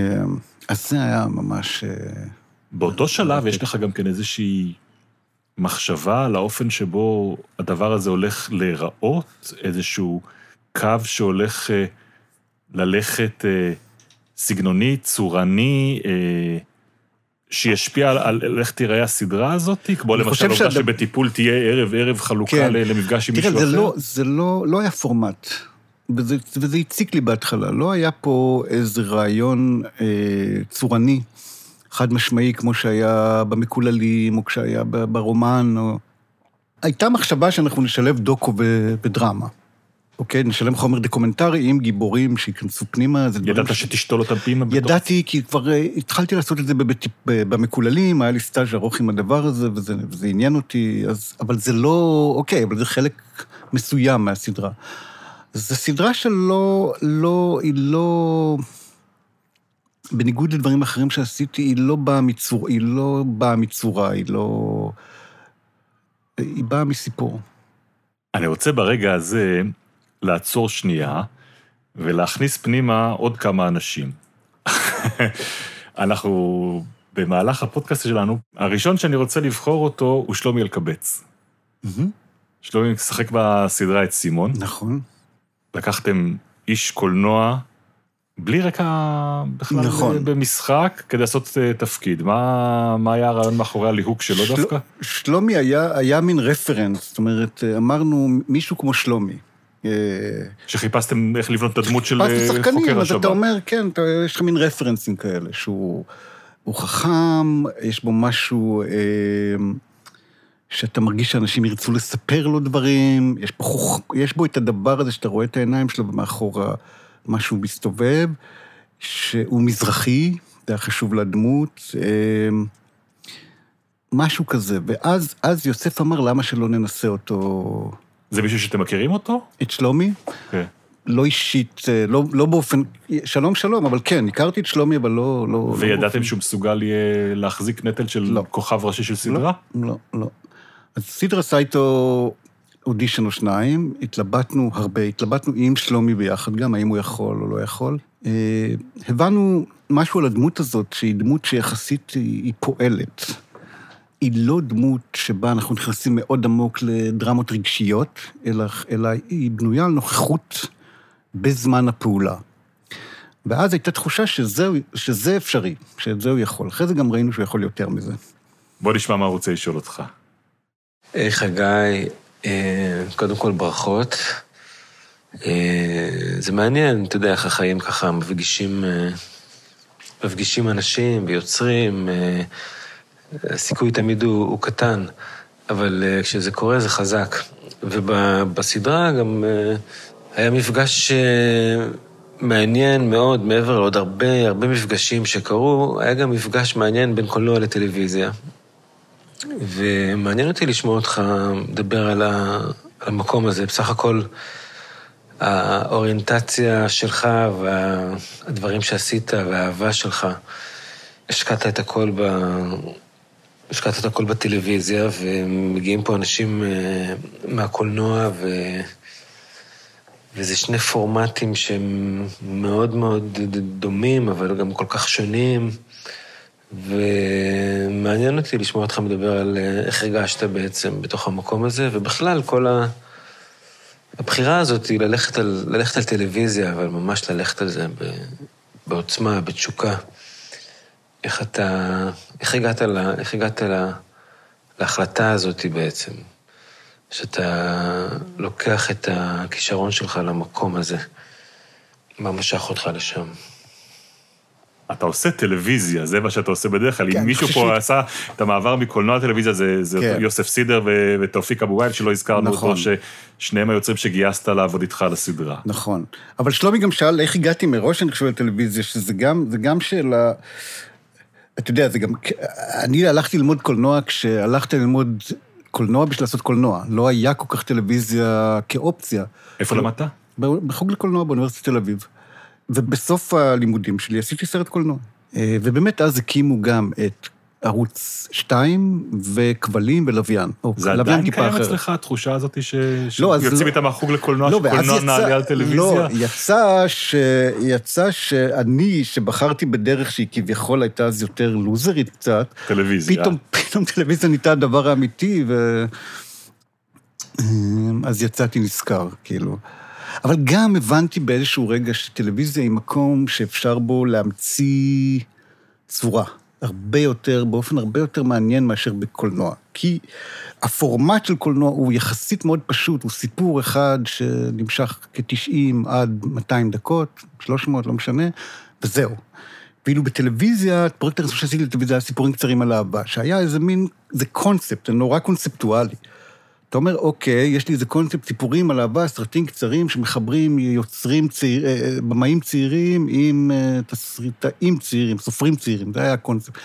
אז זה היה ממש... אה, באותו שלב יש לך גם כן איזושהי מחשבה על האופן שבו הדבר הזה הולך להיראות, איזשהו קו שהולך אה, ללכת אה, סגנוני, צורני, אה, שישפיע על, על איך תיראה הסדרה הזאת? כמו למשל העובדה שעד... שבטיפול תהיה ערב-ערב חלוקה כן. למפגש עם תראה, מישהו זה אחר? לא, זה לא, לא היה פורמט. וזה, וזה הציק לי בהתחלה. לא היה פה איזה רעיון אה, צורני, חד משמעי, כמו שהיה במקוללים, או כשהיה ברומן, או... הייתה מחשבה שאנחנו נשלב דוקו ודרמה. אוקיי? נשלב חומר דוקומנטרי עם גיבורים שייכנסו פנימה. ידעת ש... שתשתול אותם פנימה? ידעתי, כי כבר אה, התחלתי לעשות את זה בבט... במקוללים, היה לי סטאז' ארוך עם הדבר הזה, וזה, וזה עניין אותי, אז... אבל זה לא... אוקיי, אבל זה חלק מסוים מהסדרה. זו סדרה שלא... לא... היא לא... בניגוד לדברים אחרים שעשיתי, היא לא באה מצור... היא לא באה מצורה, היא לא... היא באה מסיפור. אני רוצה ברגע הזה לעצור שנייה ולהכניס פנימה עוד כמה אנשים. אנחנו, במהלך הפודקאסט שלנו, הראשון שאני רוצה לבחור אותו הוא שלומי אלקבץ. שלומי משחק בסדרה את סימון. נכון. לקחתם איש קולנוע בלי רקע בכלל נכון. במשחק, כדי לעשות אה, תפקיד. מה, מה היה הרעיון מאחורי הליהוק שלו של... דווקא? שלומי היה, היה מין רפרנס, זאת אומרת, אמרנו מישהו כמו שלומי. אה, שחיפשתם איך לבנות את הדמות של חיפשתי אה, חוקר שחקנים, אז השב"כ. אתה אומר, כן, אתה, יש לך מין רפרנסים כאלה, שהוא הוא חכם, יש בו משהו אה, שאתה מרגיש שאנשים ירצו לספר לו דברים, יש בו. יש בו את הדבר הזה שאתה רואה את העיניים שלו ומאחורה משהו מסתובב, שהוא מזרחי, זה היה חשוב לדמות, אה, משהו כזה. ואז אז יוסף אמר, למה שלא ננסה אותו, זה מישהו שאתם מכירים אותו? את שלומי? כן. לא אישית, אה, לא, לא באופן, שלום שלום, אבל כן, הכרתי את שלומי, אבל לא... לא לא וידעתם באופן- שהוא מסוגל יהיה להחזיק נטל של לא. כוכב ראשי של סדרה? לא, לא. אז סידרה עשה איתו אודישן או שניים, התלבטנו הרבה, התלבטנו עם שלומי ביחד גם, האם הוא יכול או לא יכול. אה, הבנו משהו על הדמות הזאת, שהיא דמות שיחסית היא פועלת. היא לא דמות שבה אנחנו נכנסים מאוד עמוק לדרמות רגשיות, אלא, אלא היא בנויה על נוכחות בזמן הפעולה. ואז הייתה תחושה שזה, שזה אפשרי, שאת זה הוא יכול. אחרי זה גם ראינו שהוא יכול יותר מזה. בוא נשמע מה הוא רוצה לשאול אותך. היי חגי, אה, קודם כל ברכות. אה, זה מעניין, אתה יודע איך החיים ככה מפגישים, אה, מפגישים אנשים ויוצרים, הסיכוי תמיד הוא, הוא קטן, אבל אה, כשזה קורה זה חזק. ובסדרה גם אה, היה מפגש אה, מעניין מאוד, מעבר לעוד הרבה, הרבה מפגשים שקרו, היה גם מפגש מעניין בין קולנוע לטלוויזיה. ומעניין אותי לשמוע אותך מדבר על, ה, על המקום הזה. בסך הכל, האוריינטציה שלך והדברים שעשית והאהבה שלך, השקעת את הכל ב... השקעת את הכל בטלוויזיה, ומגיעים פה אנשים אה, מהקולנוע, ו... וזה שני פורמטים שהם מאוד מאוד דומים, אבל גם כל כך שונים. ומעניין אותי לשמוע אותך מדבר על אה, איך הרגשת בעצם בתוך המקום הזה, ובכלל כל ה... הבחירה הזאת היא ללכת על, ללכת על טלוויזיה, אבל ממש ללכת על זה בעוצמה, בתשוקה. איך אתה... איך הגעת, לה, איך הגעת לה, להחלטה הזאת בעצם? שאתה לוקח את הכישרון שלך למקום הזה. מה משך אותך לשם? אתה עושה טלוויזיה, זה מה שאתה עושה בדרך כלל. כן, אם מישהו פה ש- עשה את המעבר מקולנוע לטלוויזיה, זה, זה כן. יוסף סידר ו- ותאופיק אבו וייל, שלא הזכרנו נכון. אותו, ששניהם היוצרים שגייסת לעבוד איתך על הסדרה. נכון. אבל שלומי גם שאל איך הגעתי מראש, אני חושב, לטלוויזיה, שזה גם, זה גם שאלה... אתה יודע, זה גם... אני הלכתי ללמוד קולנוע כשהלכתי ללמוד קולנוע בשביל לעשות קולנוע. לא היה כל כך טלוויזיה כאופציה. איפה כאילו, למדת? בחוג לקולנוע באוניברסיטת תל אביב. ובסוף הלימודים שלי עשיתי סרט קולנוע. אה, ובאמת אז הקימו גם את ערוץ 2 וכבלים ולוויין. זה עדיין קיים. אצלך, התחושה הזאת ש... לא, אז שיוצאים איתם מהחוג לקולנוע, לא, שקולנוע יצא- נעלה על טלוויזיה? לא, יצא, ש... יצא שאני, שבחרתי בדרך שהיא כביכול הייתה אז יותר לוזרית קצת, טלוויזיה. פתאום, פתאום טלוויזיה נהייתה הדבר האמיתי, ו... אז יצאתי נשכר, כאילו. אבל גם הבנתי באיזשהו רגע שטלוויזיה היא מקום שאפשר בו להמציא צורה. הרבה יותר, באופן הרבה יותר מעניין מאשר בקולנוע. כי הפורמט של קולנוע הוא יחסית מאוד פשוט, הוא סיפור אחד שנמשך כ-90 עד 200 דקות, 300, לא משנה, וזהו. ואילו בטלוויזיה, פרויקט הראשון שעשיתי לטלוויזיה היה סיפורים קצרים על אהבה, שהיה איזה מין, זה קונספט, זה נורא קונספטואלי. אתה אומר, אוקיי, יש לי איזה קונספט סיפורים על אהבה, סרטים קצרים שמחברים יוצרים צעיר, אה, במאים צעירים עם אה, תסריטאים צעירים, סופרים צעירים, זה היה הקונספט.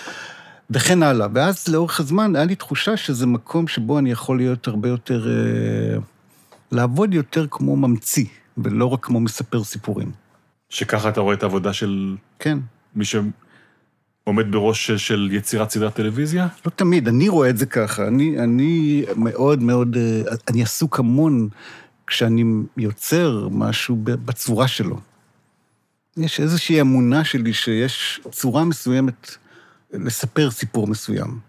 וכן הלאה. ואז לאורך הזמן היה לי תחושה שזה מקום שבו אני יכול להיות הרבה יותר... אה, לעבוד יותר כמו ממציא, ולא רק כמו מספר סיפורים. שככה אתה רואה את העבודה של כן. מי שעומד בראש של- יצירת סדרת טלוויזיה? לא תמיד, אני רואה את זה ככה. אני, אני מאוד מאוד, אה, אני עסוק המון כשאני יוצר משהו בצורה שלו. יש איזושהי אמונה שלי שיש צורה מסוימת לספר סיפור מסוים.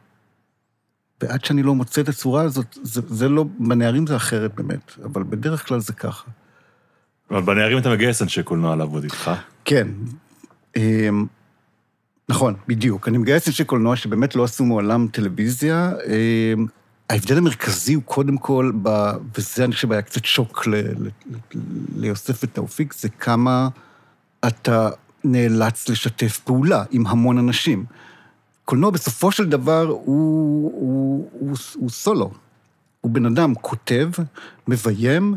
ועד שאני לא מוצא את הצורה הזאת, זה, זה לא, בנערים זה אחרת באמת, אבל בדרך כלל זה ככה. אבל בנערים אתה מגייס אנשי קולנוע לעבוד איתך. כן. נכון, בדיוק. אני מגייס אנשי קולנוע שבאמת לא עשו מעולם טלוויזיה. אמ, ההבדל המרכזי הוא קודם כל, ב, וזה אני חושב היה קצת שוק ל, ל, ליוסף ותאופיק, זה כמה אתה נאלץ לשתף פעולה עם המון אנשים. קולנוע בסופו של דבר הוא, הוא, הוא, הוא סולו. הוא בן אדם כותב, מביים,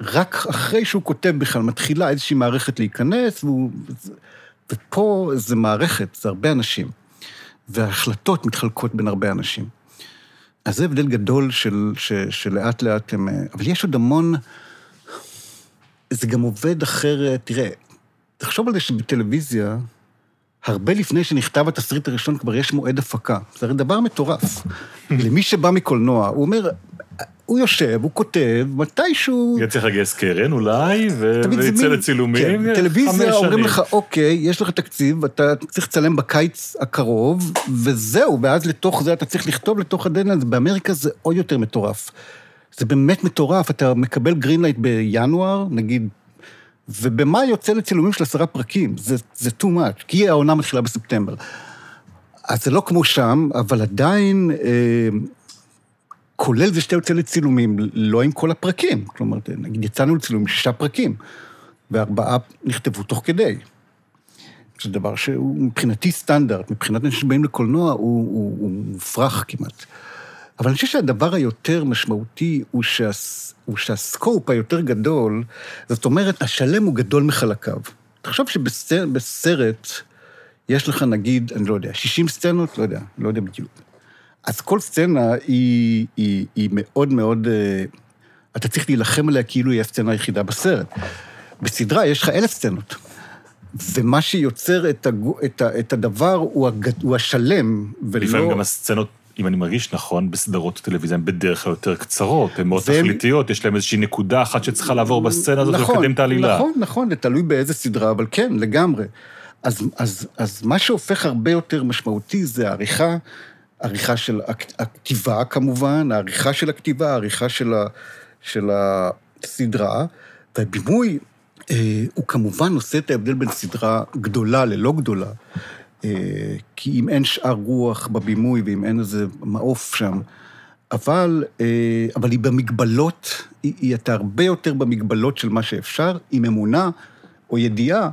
רק אחרי שהוא כותב בכלל מתחילה איזושהי מערכת להיכנס, והוא, ופה זה מערכת, זה הרבה אנשים, וההחלטות מתחלקות בין הרבה אנשים. אז זה הבדל גדול של, ש, שלאט לאט הם... אבל יש עוד המון... זה גם עובד אחרת, תראה, תחשוב על זה שבטלוויזיה, הרבה לפני שנכתב התסריט הראשון כבר יש מועד הפקה. זה הרי דבר מטורף. למי שבא מקולנוע, הוא אומר, הוא יושב, הוא כותב, מתישהו... צריך לגייס קרן אולי, ו- ויצא לצילומים, כן, כמו שבטלוויזיה אומרים. לך, אוקיי, יש לך תקציב, אתה צריך לצלם בקיץ הקרוב, וזהו, ואז לתוך זה אתה צריך לכתוב לתוך הדדליין, באמריקה זה עוד יותר מטורף. זה באמת מטורף, אתה מקבל green light בינואר, נגיד, ובמאי יוצא לצילומים של עשרה פרקים, זה, זה too much, כי העונה מתחילה בספטמבר. אז זה לא כמו שם, אבל עדיין, אה, כולל זה שאתה יוצא לצילומים, לא עם כל הפרקים. כלומר, נגיד, יצאנו לצילומים שישה פרקים, וארבעה נכתבו תוך כדי. זה דבר שהוא מבחינתי סטנדרט, מבחינת אנשים שבאים לקולנוע, הוא, הוא, הוא מופרך כמעט. אבל אני חושב שהדבר היותר משמעותי הוא, שהס, הוא שהסקופ היותר גדול, זאת אומרת, השלם הוא גדול מחלקיו. תחשוב שבסרט יש לך נגיד, אני לא יודע, 60 סצנות, לא יודע, לא יודע בדיוק. אז כל סצנה היא, היא, היא מאוד מאוד... אה, אתה צריך להילחם עליה כאילו היא הסצנה היחידה בסרט. בסדרה יש לך אלף סצנות. ומה שיוצר את, הגו, את, ה, את הדבר הוא, הגד, הוא השלם, ולא... לפעמים גם הסצנות, אם אני מרגיש נכון, בסדרות טלוויזיה הן בדרך כלל יותר קצרות, הן מאוד והם- תכליתיות, יש להן איזושהי נקודה אחת שצריכה לעבור בסצנה הזאת נכון, ולקדם את העלילה. נכון, נכון, זה תלוי באיזה סדרה, אבל כן, לגמרי. אז, אז, אז מה שהופך הרבה יותר משמעותי זה העריכה, עריכה של הכ- הכתיבה כמובן, העריכה של הכתיבה, העריכה של, ה, של הסדרה, והבימוי אה, הוא כמובן עושה את ההבדל בין סדרה גדולה ללא גדולה. אה, כי אם אין שאר רוח בבימוי ואם אין איזה מעוף שם, אבל, אה, אבל היא במגבלות, היא, היא אתה הרבה יותר במגבלות של מה שאפשר, עם אמונה או ידיעה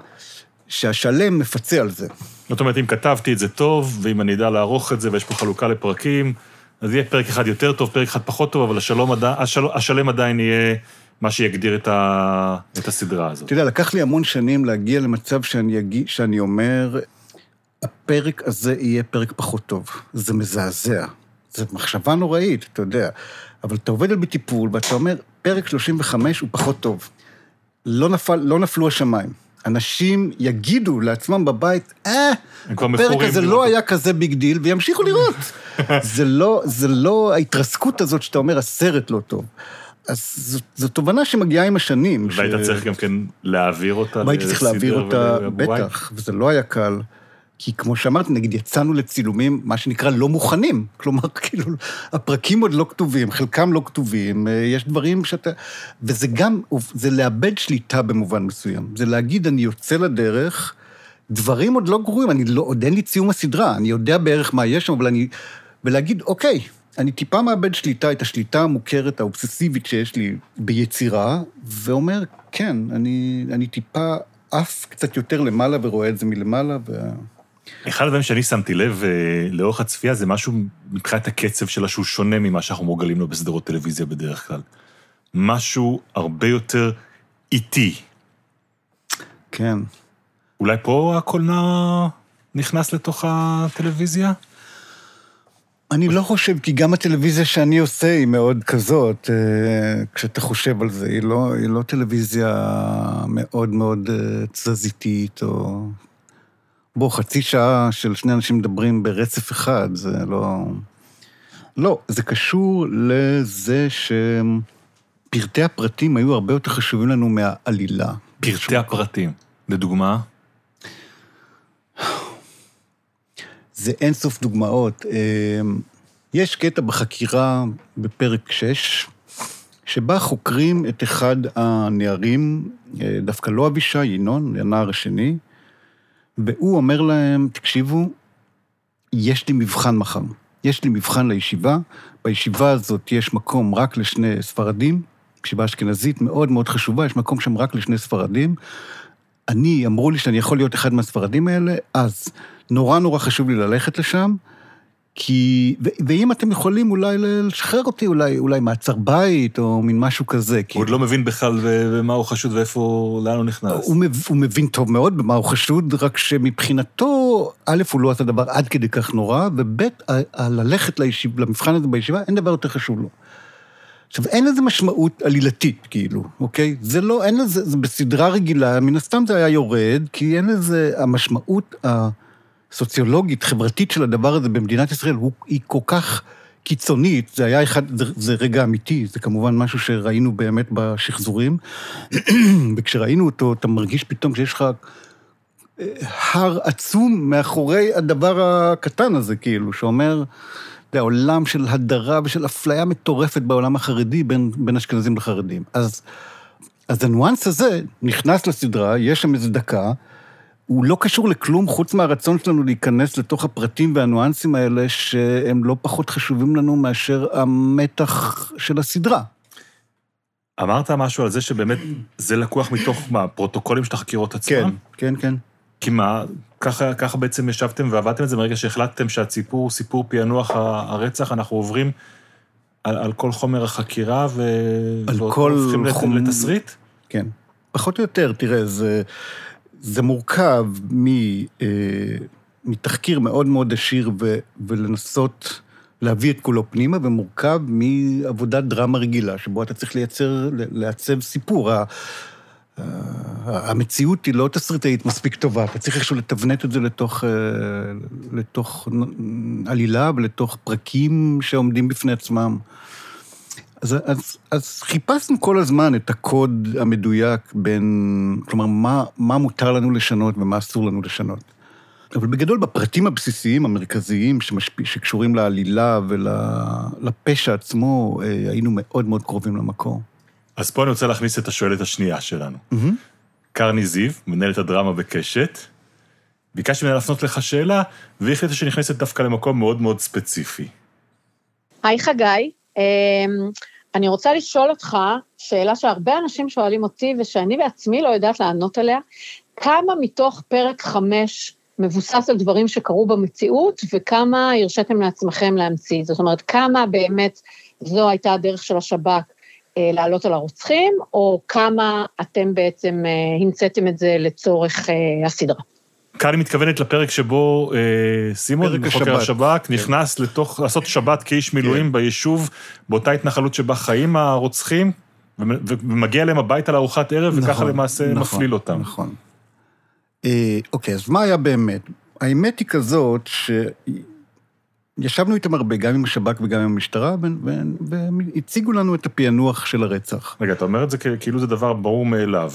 שהשלם מפצה על זה. זאת אומרת, אם כתבתי את זה טוב, ואם אני אדע לערוך את זה, ויש פה חלוקה לפרקים, אז יהיה פרק אחד יותר טוב, פרק אחד פחות טוב, אבל השלום עדי... השל... השלם עדיין יהיה מה שיגדיר את, ה... את הסדרה הזאת. אתה יודע, לקח לי המון שנים להגיע למצב שאני, אגיע, שאני אומר, הפרק הזה יהיה פרק פחות טוב. זה מזעזע. זו מחשבה נוראית, אתה יודע. אבל אתה עובד על בטיפול, ואתה אומר, פרק 35 הוא פחות טוב. לא, נפל, לא נפלו השמיים. אנשים יגידו לעצמם בבית, אה, הפרק הזה לא היה כזה big deal, וימשיכו לראות. זה, לא, זה לא ההתרסקות הזאת שאתה אומר, הסרט לא טוב. אז זו, זו תובנה שמגיעה עם השנים. והיית ש- צריך גם כן להעביר אותה והייתי צריך להעביר אותה? בטח, וזה לא היה קל. כי כמו שאמרתי, נגיד, יצאנו לצילומים, מה שנקרא, לא מוכנים. כלומר, כאילו, הפרקים עוד לא כתובים, חלקם לא כתובים, אה, יש דברים שאתה... וזה גם, זה לאבד שליטה במובן מסוים. זה להגיד, אני יוצא לדרך, דברים עוד לא גרועים, אני לא, עוד אין לי ציום הסדרה, אני יודע בערך מה יש שם, אבל אני... ולהגיד, אוקיי, אני טיפה מאבד שליטה, את השליטה המוכרת, האובססיבית שיש לי ביצירה, ואומר, כן, אני, אני טיפה עף קצת יותר למעלה ורואה את זה מלמעלה, ו... אחד הדברים שאני שמתי לב אה, לאורך הצפייה זה משהו מבחינת הקצב שלה שהוא שונה ממה שאנחנו מורגלים לו בסדרות טלוויזיה בדרך כלל. משהו הרבה יותר איטי. כן. אולי פה הקולנוע נכנס לתוך הטלוויזיה? אני לא חושב, כי גם הטלוויזיה שאני עושה היא מאוד כזאת, אה, כשאתה חושב על זה, היא לא, היא לא טלוויזיה מאוד מאוד אה, תזזיתית, או... בוא, חצי שעה של שני אנשים מדברים ברצף אחד, זה לא... לא, זה קשור לזה שפרטי הפרטים היו הרבה יותר חשובים לנו מהעלילה. פרטי הפרטים. לדוגמה, זה אינסוף דוגמאות. אמ, יש קטע בחקירה בפרק 6, שבה חוקרים את אחד הנערים, אה, דווקא לא אבישי, ינון, הנער השני, והוא אומר להם, תקשיבו, יש לי מבחן מחר. יש לי מבחן לישיבה, בישיבה הזאת יש מקום רק לשני ספרדים, ישיבה אשכנזית מאוד מאוד חשובה, יש מקום שם רק לשני ספרדים. אני, אמרו לי שאני יכול להיות אחד מהספרדים האלה, אז נורא נורא חשוב לי ללכת לשם, כי... ו- ואם אתם יכולים אולי לשחרר אותי, אולי, אולי מעצר בית, או מין משהו כזה. כי... הוא עוד לא מבין בכלל במה הוא חשוד ואיפה, לאן הוא נכנס. הוא, מב, הוא מבין טוב מאוד במה הוא חשוד, רק שמבחינתו, א', הוא לא עשה דבר עד כדי כך נורא, וב', ה- ה- ללכת לישיב, למבחן הזה בישיבה, אין דבר יותר חשוב לו. עכשיו, אין לזה משמעות עלילתית, כאילו, אוקיי? זה לא, אין לזה, זה בסדרה רגילה, מן הסתם זה היה יורד, כי אין לזה, המשמעות הסוציולוגית, חברתית של הדבר הזה במדינת ישראל, הוא, היא כל כך קיצונית, זה היה אחד, זה, זה רגע אמיתי, זה כמובן משהו שראינו באמת בשחזורים, וכשראינו אותו, אתה מרגיש פתאום שיש לך אה, הר עצום מאחורי הדבר הקטן הזה, כאילו, שאומר, זה עולם של הדרה ושל אפליה מטורפת בעולם החרדי בין, בין אשכנזים לחרדים. אז, אז הניואנס הזה נכנס לסדרה, יש שם איזו דקה, הוא לא קשור לכלום חוץ מהרצון שלנו להיכנס לתוך הפרטים והניואנסים האלה, שהם לא פחות חשובים לנו מאשר המתח של הסדרה. אמרת משהו על זה שבאמת זה לקוח מתוך, מה, פרוטוקולים של החקירות כן, עצמם? כן, כן. כי מה, ככה, ככה בעצם ישבתם ועבדתם את זה מרגע שהחלטתם שהסיפור סיפור פענוח הרצח, אנחנו עוברים על, על כל חומר החקירה ו... על כל הופכים לת- חומ- לתסריט? כן. פחות או יותר, תראה, זה, זה מורכב מ, אה, מתחקיר מאוד מאוד עשיר ו, ולנסות להביא את כולו פנימה, ומורכב מעבודת דרמה רגילה, שבו אתה צריך לייצר, לעצב סיפור. ה- אה, המציאות היא לא תסריטאית מספיק טובה, אתה צריך איכשהו לתבנת את זה לתוך, אה, לתוך עלילה ולתוך פרקים שעומדים בפני עצמם. אז, אז, אז חיפשנו כל הזמן את הקוד המדויק בין, כלומר, מה, מה מותר לנו לשנות ומה אסור לנו לשנות. אבל בגדול, בפרטים הבסיסיים, המרכזיים, שמשפיע, שקשורים לעלילה ולפשע עצמו, אה, היינו מאוד מאוד קרובים למקור. אז פה אני רוצה להכניס את השואלת השנייה שלנו. Mm-hmm. קרני זיו, מנהלת הדרמה בקשת, ביקשתי ממנה להפנות לך שאלה, והיא החליטה שנכנסת דווקא למקום מאוד מאוד ספציפי. היי חגי, אמ, אני רוצה לשאול אותך שאלה שהרבה אנשים שואלים אותי ושאני בעצמי לא יודעת לענות עליה, כמה מתוך פרק חמש מבוסס על דברים שקרו במציאות וכמה הרשיתם לעצמכם להמציא? זאת אומרת, כמה באמת זו הייתה הדרך של השב"כ אה, לעלות על הרוצחים, או כמה אתם בעצם אה, המצאתם את זה לצורך אה, הסדרה? כאן היא מתכוונת לפרק שבו אה, סימון, חוקר. השב"כ, נכנס לתוך, לעשות שבת כאיש מילואים ביישוב, באותה התנחלות שבה חיים הרוצחים, ומ- ומגיע אליהם הביתה לארוחת ערב, וככה נכון, למעשה נכון, מפליל אותם. נכון. אה, אוקיי, אז מה היה באמת? האמת היא כזאת שישבנו איתם הרבה, גם עם השב"כ וגם עם המשטרה, ו- ו- והם הציגו לנו את הפענוח של הרצח. רגע, אתה אומר את זה כאילו זה דבר ברור מאליו.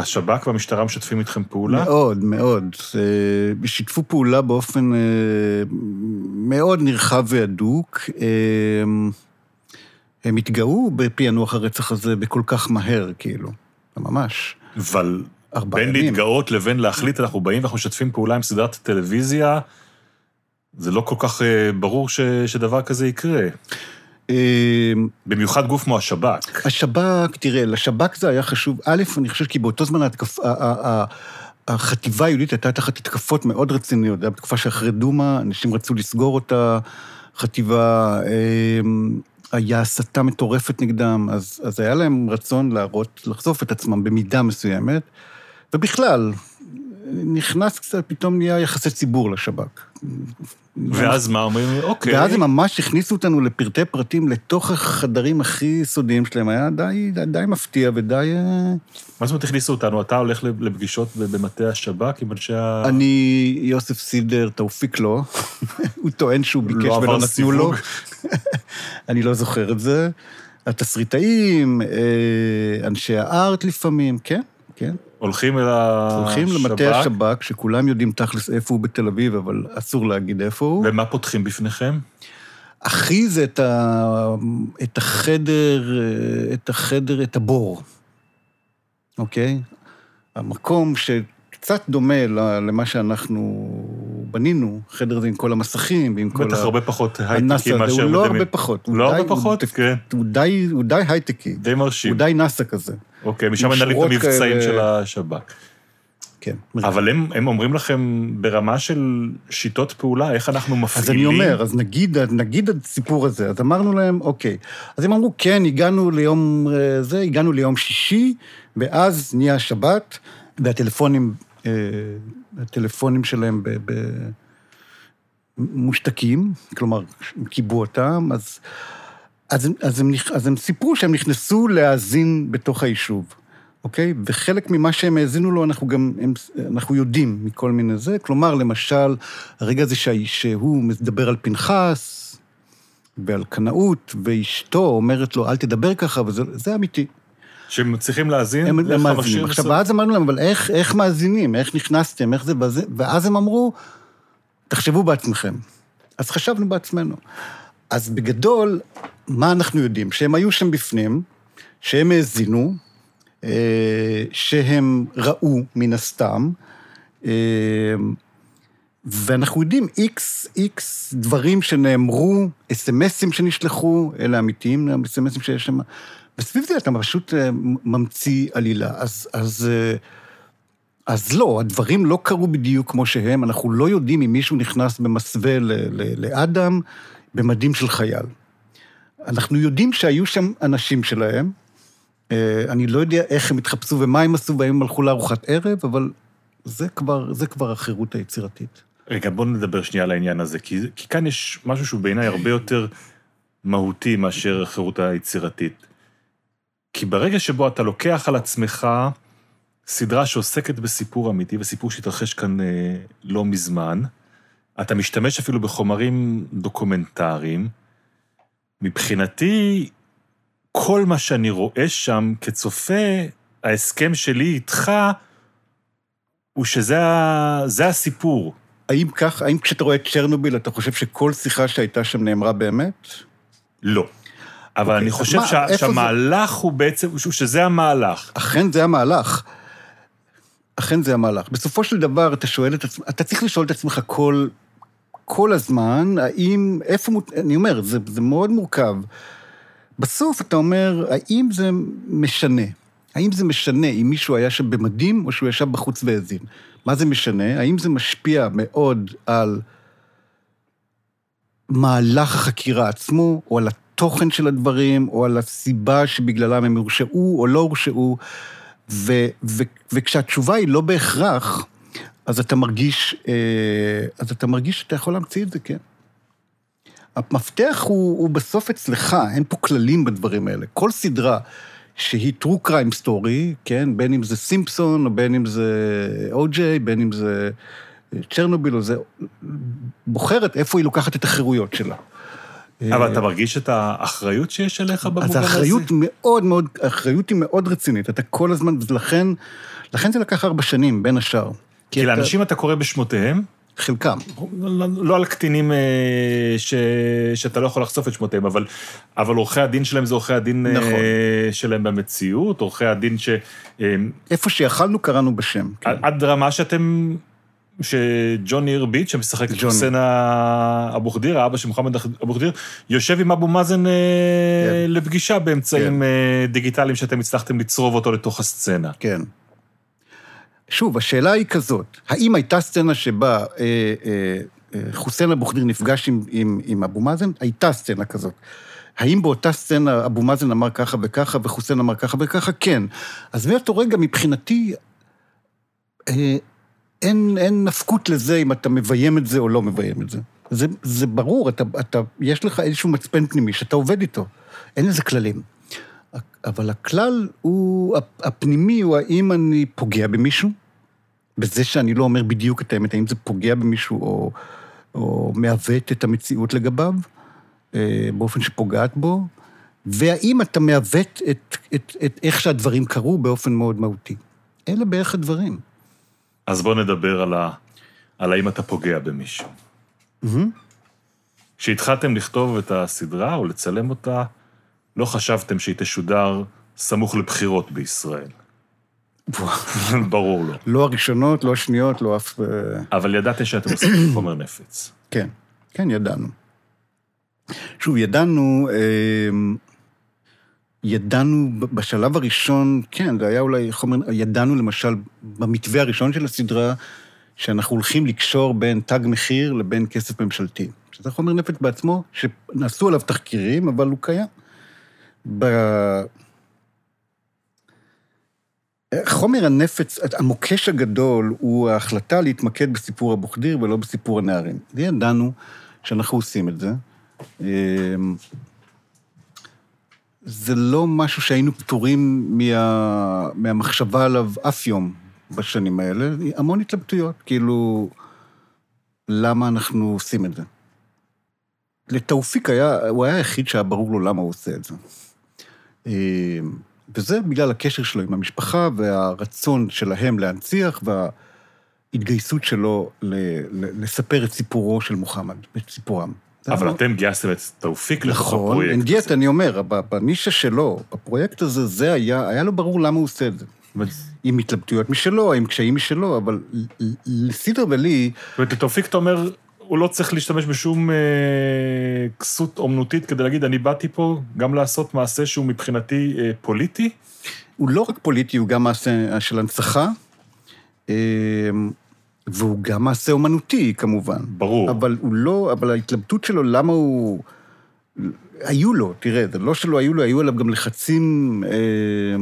השב"כ והמשטרה משתפים איתכם פעולה? מאוד, מאוד. אה, שיתפו פעולה באופן אה, מאוד נרחב והדוק. אה, הם התגאו בפענוח הרצח הזה בכל כך מהר, כאילו. ממש. אבל בין ימים. להתגאות לבין להחליט, אנחנו באים ואנחנו משתפים פעולה עם סדרת טלוויזיה, זה לא כל כך ברור ש, שדבר כזה יקרה. אה, במיוחד גוף כמו השב"כ. השב"כ, תראה, לשב"כ זה היה חשוב. א', אני חושב כי באותו זמן ההתקפ... החטיבה היהודית הייתה תחת התקפות מאוד רציניות. זו הייתה בתקופה שאחרי דומא, אנשים רצו לסגור אותה, חטיבה, אמ, היה הסתה מטורפת נגדם, אז, אז היה להם רצון להראות, לחשוף את עצמם במידה מסוימת, ובכלל, נכנס קצת, פתאום נהיה יחסי ציבור לשב"כ. ואז מה אומרים? אוקיי. ואז הם ממש הכניסו אותנו לפרטי פרטים לתוך החדרים הכי סודיים שלהם, היה די, די, די מפתיע ודי... אה, מה זאת אומרת הכניסו אותנו? אתה הולך לפגישות במטה השב"כ עם אנשי ה... אני, יוסף סידר, תאופיק לא, הוא טוען שהוא ביקש לא ולא נתנו לו. אני לא זוכר את זה. התסריטאים, אה, אנשי הארט לפעמים, כן, כן. הולכים אל השב"כ. הולכים למטה השב"כ, שכולם יודעים תכלס איפה הוא בתל אביב, אבל אסור להגיד איפה הוא. ומה פותחים בפניכם? אחי זה את, ה... את החדר, את החדר, את הבור, אוקיי? המקום שקצת דומה למה שאנחנו בנינו, חדר הזה עם כל המסכים ועם כל בטח הרבה פחות הנאסא הייטקים הזה, מאשר... הוא לא. הרבה פחות. לא הרבה פחות? כן. הוא די הייטקי, די מרשים. הוא די נאסא כזה, אוקיי, משם מנהלים את המבצעים כאלה. של השב"כ. כן. אבל הם, הם אומרים לכם ברמה של שיטות פעולה, איך אנחנו אז מפעילים... אני אומר, אז נגיד, נגיד הסיפור הזה, אז אמרנו להם, אוקיי. אז הם אמרו, כן, הגענו ליום אה, זה, הגענו ליום שישי, ואז נהיה שבת, והטלפונים, אה, הטלפונים שלהם ב... ב מושתקים, כלומר, כיבו אותם, אז, אז, הם- אז, הם, אז הם סיפרו שהם נכנסו להאזין בתוך היישוב, אוקיי? וחלק ממה שהם האזינו לו, אנחנו גם, הם, אנחנו יודעים מכל מיני זה. כלומר, למשל, הרגע הזה שה- שהוא מדבר על פנחס ועל קנאות, ואשתו אומרת לו, אל תדבר ככה, וזה זה אמיתי. שהם צריכים להאזין הם מאזינים. עכשיו, בסוף. ואז אמרנו להם, אבל איך, איך מאזינים? איך נכנסתם? איך זה? ואז הם אמרו, תחשבו בעצמכם. אז חשבנו בעצמנו. אז בגדול, מה אנחנו יודעים? שהם היו שם בפנים, שהם האזינו, אה, שהם ראו מן הסתם, אה, ואנחנו יודעים איקס, איקס דברים שנאמרו, אס.אם.אסים שנשלחו, אלה אמיתיים, אס.אם.אסים שיש שם, וסביב זה אתה פשוט אה, ממציא עלילה. אז, אז, אז לא, הדברים לא קרו בדיוק כמו שהם, אנחנו לא יודעים אם מישהו נכנס במסווה לאדם במדים של חייל. אנחנו יודעים שהיו שם אנשים שלהם, אה, אני לא יודע איך הם התחפשו ומה הם עשו, והאם הם הלכו לארוחת ערב, אבל זה כבר, זה כבר החירות היצירתית. רגע, בואו נדבר שנייה על העניין הזה, כי, כי כאן יש משהו שהוא בעיניי הרבה יותר מהותי מאשר החירות היצירתית. כי ברגע שבו אתה לוקח על עצמך סדרה שעוסקת בסיפור אמיתי, וסיפור שהתרחש כאן אה, לא מזמן, אתה משתמש אפילו בחומרים דוקומנטריים, מבחינתי, כל מה שאני רואה שם כצופה, ההסכם שלי איתך, הוא שזה הסיפור. האם כך, האם כשאתה רואה את צ'רנוביל, אתה חושב שכל שיחה שהייתה שם נאמרה באמת? לא. אבל אוקיי, אני חושב מה, שה- איפה זה- שהמהלך הוא בעצם, שזה המהלך. אכן זה המהלך. אכן זה המהלך. בסופו של דבר, אתה שואל את עצמך, אתה צריך לשאול את עצמך כל, כל הזמן, האם, איפה, אני אומר, זה, זה מאוד מורכב. בסוף אתה אומר, האם זה משנה? האם זה משנה אם מישהו היה שם במדים או שהוא ישב בחוץ והאזין? מה זה משנה? האם זה משפיע מאוד על מהלך החקירה עצמו, או על התוכן של הדברים, או על הסיבה שבגללם הם הורשעו או לא הורשעו? ו, ו, וכשהתשובה היא לא בהכרח, אז אתה מרגיש, אה, אז אתה מרגיש שאתה יכול להמציא את זה, כן. המפתח הוא, הוא בסוף אצלך, אין פה כללים בדברים האלה. כל סדרה שהיא true crime story, כן, בין אם זה סימפסון, או בין אם זה או-ג'יי, בין אם זה צ'רנוביל, או זה, בוחרת איפה היא לוקחת את החירויות שלה. אבל אתה מרגיש את האחריות שיש עליך במובן הזה? אז האחריות מאוד מאוד, האחריות היא מאוד רצינית. אתה כל הזמן, ולכן, לכן זה לקח ארבע שנים, בין השאר. כי לאנשים אתה קורא בשמותיהם, חלקם. לא, לא על קטינים אה, ש, שאתה לא יכול לחשוף את שמותיהם, אבל, אבל עורכי הדין שלהם זה עורכי הדין נכון. אה, שלהם במציאות, עורכי הדין ש... אה, איפה שיכלנו, קראנו בשם. כן. עד רמה שאתם... שג'וני הרביט, שמשחק את. חוסיין אבו חדיר, האבא של מוחמד אבו חדיר, יושב עם אבו מאזן כן. לפגישה באמצעים כן. דיגיטליים שאתם הצלחתם לצרוב אותו לתוך הסצנה. כן. שוב, השאלה היא כזאת, האם הייתה סצנה שבה אה, אה, אה, חוסיין אבו חדיר נפגש עם, עם, עם אבו מאזן? הייתה סצנה כזאת. האם באותה סצנה אבו מאזן אמר ככה וככה וחוסיין אמר ככה וככה? כן. אז מאותו רגע, מבחינתי, אה, אין, אין נפקות לזה אם אתה מביים את זה או לא מביים את זה. זה, זה ברור, אתה, אתה, יש לך איזשהו מצפן פנימי שאתה עובד איתו. אין לזה כללים. אבל הכלל הוא, הפנימי הוא האם אני פוגע במישהו, בזה שאני לא אומר בדיוק את האמת, האם זה פוגע במישהו או, או מעוות את המציאות לגביו, אה, באופן שפוגעת בו, והאם אתה מעוות את, את, את איך שהדברים קרו באופן מאוד מהותי. אלה בערך הדברים. אז בואו נדבר על, ה, על האם אתה פוגע במישהו. כשהתחלתם לכתוב את הסדרה או לצלם אותה, לא חשבתם שהיא תשודר סמוך לבחירות בישראל. ברור לא. לא הראשונות, לא השניות, לא אף... אה, אבל ידעתם שאתם עושים חומר נפץ. כן, כן, ידענו. שוב, ידענו, אה, ידענו בשלב הראשון, כן, זה היה אולי חומר, ידענו למשל במתווה הראשון של הסדרה, שאנחנו הולכים לקשור בין תג מחיר לבין כסף ממשלתי. שזה חומר נפץ בעצמו, שנעשו עליו תחקירים, אבל הוא קיים. ב... חומר הנפץ, המוקש הגדול הוא ההחלטה להתמקד בסיפור אבו חדיר ולא בסיפור הנערים. וידענו שאנחנו עושים את זה. אמ, זה לא משהו שהיינו פטורים מה, מהמחשבה עליו אף יום בשנים האלה, המון התלבטויות, כאילו, למה אנחנו עושים את זה? לתאופיק היה, הוא היה היחיד שהיה ברור לו למה הוא עושה את זה. אמ, וזה בגלל הקשר שלו עם המשפחה והרצון שלהם להנציח וההתגייסות שלו ל- לספר את סיפורו של מוחמד, את סיפורם. אבל היה- אתם גייסתם את תאופיק לתוך נכון, הפרויקט. אין דיאט, הזה. אני אומר, בנישה שלו, בפרויקט הזה, זה היה, היה לו ברור למה הוא עושה את זה. עם התלבטויות משלו, עם קשיים משלו, אבל לסידר ולי, זאת אומרת, לתאופיק אתה אומר, הוא לא צריך להשתמש בשום אה, כסות אומנותית כדי להגיד, אני באתי פה גם לעשות מעשה שהוא מבחינתי אה, פוליטי. הוא לא רק פוליטי, הוא גם מעשה של הנצחה, אה, והוא גם מעשה אומנותי, כמובן. ברור. אבל הוא לא, אבל ההתלבטות שלו, למה הוא... היו לו, תראה, זה לא שלא היו לו, היו עליו גם לחצים אה,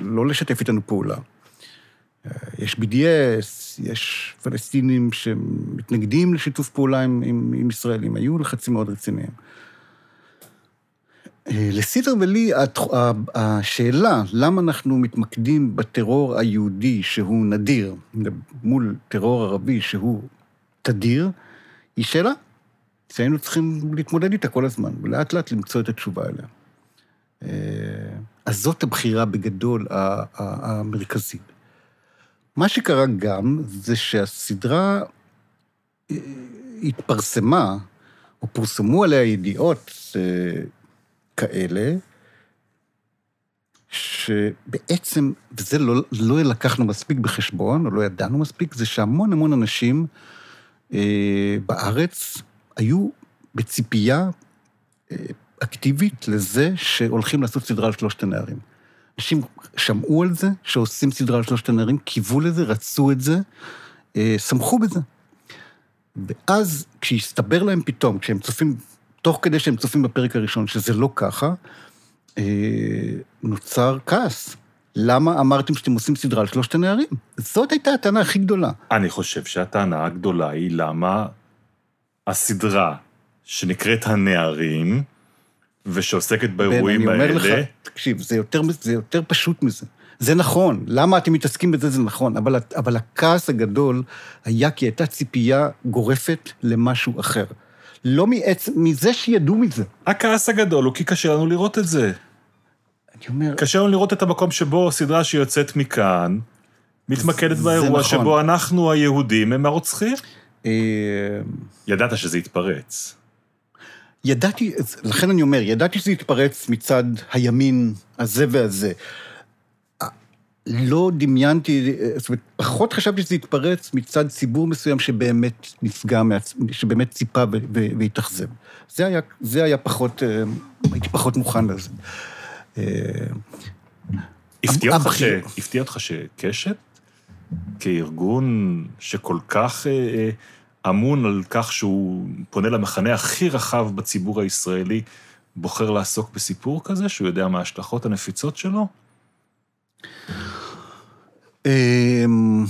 לא לשתף איתנו פעולה. אה, יש BDS, יש פלסטינים שמתנגדים לשיתוף פעולה עם, עם, עם ישראלים, היו לחצים מאוד רציניים. אה, לסידר ולי, השאלה למה אנחנו מתמקדים בטרור היהודי שהוא נדיר, מול טרור ערבי שהוא תדיר, היא שאלה שהיינו צריכים להתמודד איתה כל הזמן, ולאט לאט למצוא את התשובה אליה. אה, אז זאת הבחירה בגדול המרכזית. מה שקרה גם, זה שהסדרה אה, התפרסמה, או פורסמו עליה ידיעות אה, כאלה, שבעצם, וזה לא, לא לקחנו מספיק בחשבון, או לא ידענו מספיק, זה שהמון המון אנשים אה, בארץ היו בציפייה אה, אקטיבית לזה שהולכים לעשות סדרה על שלושת הנערים. אנשים שמעו על זה, שעושים סדרה על שלושת הנערים, קיוו לזה, רצו את זה, אה, שמחו בזה. ואז, כשהסתבר להם פתאום, כשהם צופים, תוך כדי שהם צופים בפרק הראשון, שזה לא ככה, אה, נוצר כעס. למה אמרתם שאתם עושים סדרה על שלושת הנערים? זאת הייתה הטענה הכי גדולה. אני חושב שהטענה הגדולה היא למה הסדרה שנקראת הנערים, ושעוסקת באירועים בן, אני האלה... אומר לך, תקשיב, זה יותר, זה יותר פשוט מזה. זה נכון, למה אתם מתעסקים בזה זה נכון, אבל, אבל הכעס הגדול היה כי הייתה ציפייה גורפת למשהו אחר. לא מעצם, מזה שידעו מזה. הכעס הגדול הוא כי קשה לנו לראות את זה. אני אומר, קשה לנו לראות את המקום שבו סדרה שיוצאת מכאן, מתמקדת זה באירוע נכון. שבו אנחנו היהודים הם הרוצחים. אה, ידעת שזה יתפרץ. ידעתי, לכן אני אומר, ידעתי שזה יתפרץ מצד הימין הזה והזה. לא דמיינתי, זאת אומרת, פחות חשבתי שזה יתפרץ מצד ציבור מסוים שבאמת נפגע. שבאמת ציפה והתאכזב. זה היה, זה היה פחות, אה, הייתי פחות מוכן לזה. אה, הפתיע אותך, ש... הפתיע אותך שקשת, כארגון שכל כך אה, אמון על כך שהוא פונה למחנה הכי רחב בציבור הישראלי, בוחר לעסוק בסיפור כזה, שהוא יודע מה ההשלכות הנפיצות שלו? אמ,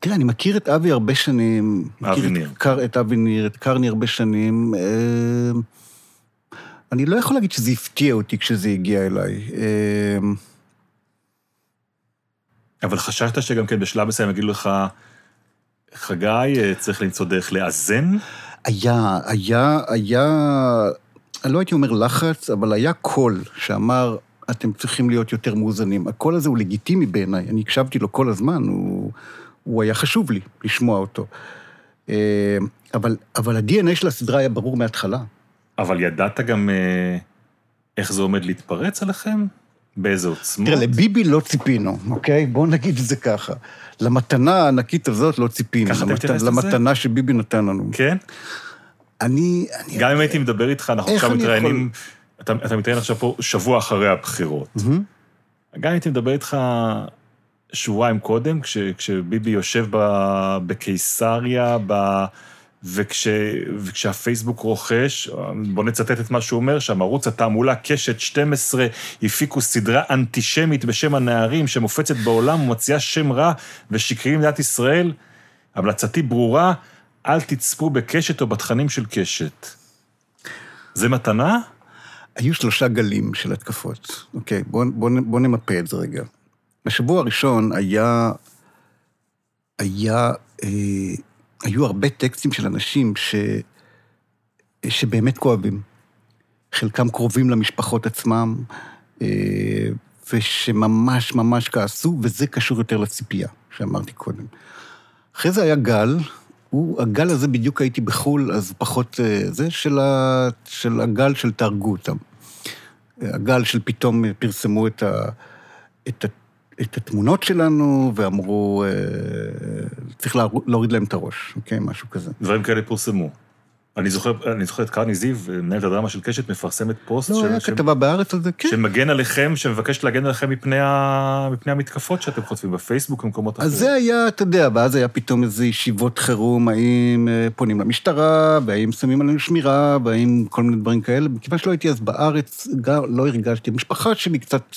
תראה, אני מכיר את אבי הרבה שנים. אבי ניר. את אבי ניר, את קרני הרבה שנים. אמ, אני לא יכול להגיד שזה הפתיע אותי כשזה הגיע אליי. אבל חשבת שגם כן בשלב מסוים יגידו לך, חגי, אה, צריך למצוא דרך לאזן? היה, היה, היה, אני לא הייתי אומר לחץ, אבל היה קול שאמר, אתם צריכים להיות יותר מאוזנים. הקול הזה הוא לגיטימי בעיניי, אני הקשבתי לו כל הזמן, הוא, הוא היה חשוב לי לשמוע אותו. אה, אבל, אבל ה-DNA של הסדרה היה ברור מההתחלה. אבל ידעת גם אה, איך זה עומד להתפרץ עליכם? באיזה עוצמות? תראה, לביבי לא ציפינו, אוקיי? בואו נגיד את זה ככה. למתנה הענקית הזאת לא ציפינו. ככה אתה. מתייחס לזה? למתנה שביבי נתן לנו. כן? אני... אני... גם אם הייתי מדבר איתך, אנחנו עכשיו אני מתראיינים, אתה, אתה מתראיין עכשיו פה שבוע אחרי הבחירות. מהמם. גם אם הייתי מדבר איתך שבועיים קודם, כש, כשביבי יושב ב, בקיסריה, ב, וכש, וכשהפייסבוק רוכש, בוא נצטט את מה שהוא אומר שם, ערוץ התעמולה קשת 12 הפיקו סדרה אנטישמית בשם הנערים שמופצת בעולם ומציעה שם רע ושקרי למדינת ישראל. המלצתי ברורה, אל תצפו בקשת או בתכנים של קשת. זה מתנה? היו שלושה גלים של התקפות. אוקיי, בואו בוא, בוא נמפה את זה רגע. בשבוע הראשון היה... היה... אה, היו הרבה טקסטים של אנשים ש, שבאמת כואבים. חלקם קרובים למשפחות עצמם, אה, ושממש ממש כעסו, וזה קשור יותר לציפייה, שאמרתי קודם. אחרי זה היה גל, הוא, הגל הזה בדיוק הייתי בחו"ל, אז פחות אה, זה, של, ה, של הגל של תהרגו אותם. הגל של פתאום פרסמו את, ה, את, ה, את התמונות שלנו, ואמרו, אה, צריך להור- להוריד להם את הראש, אוקיי? משהו כזה. דברים כאלה פורסמו. אני זוכר, אני זוכר את קרני זיו, מנהלת הדרמה של קשת, מפרסמת פוסט לא, היה כתבה בארץ על זה, כן. שמגן עליכם, שמבקש להגן עליכם מפני, ה... מפני המתקפות שאתם חוטפים בפייסבוק ובמקומות אחרים. אז זה היה, אתה יודע, ואז היה פתאום איזה ישיבות חירום, האם אה, פונים למשטרה, והאם שמים עלינו שמירה, והאם כל מיני דברים כאלה. מכיוון שלא הייתי אז בארץ, גם לא הרגשתי. המשפחה שלי קצת,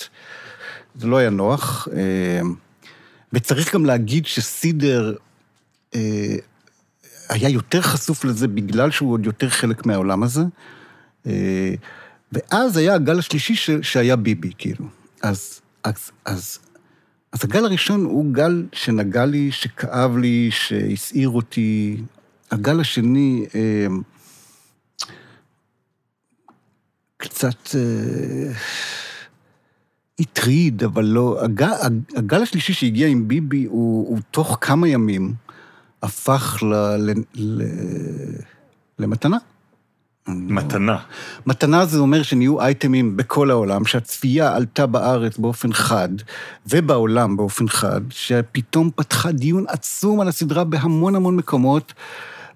זה לא היה נוח. אה, וצריך גם להגיד שסידר, אה, היה יותר חשוף לזה בגלל שהוא עוד יותר חלק מהעולם הזה. אה, ואז היה הגל השלישי ש, שהיה ביבי, כאילו. אז, אז, אז, אז הגל הראשון הוא גל שנגע לי, שכאב לי, שהסעיר אותי. הגל השני, אה, קצת אה, הטריד, אבל לא... הגל, הגל השלישי שהגיע עם ביבי הוא, הוא תוך כמה ימים הפך ל, ל, ל, למתנה. מתנה. מתנה זה אומר שנהיו אייטמים בכל העולם, שהצפייה עלתה בארץ באופן חד, ובעולם באופן חד, שפתאום פתחה דיון עצום על הסדרה בהמון המון מקומות.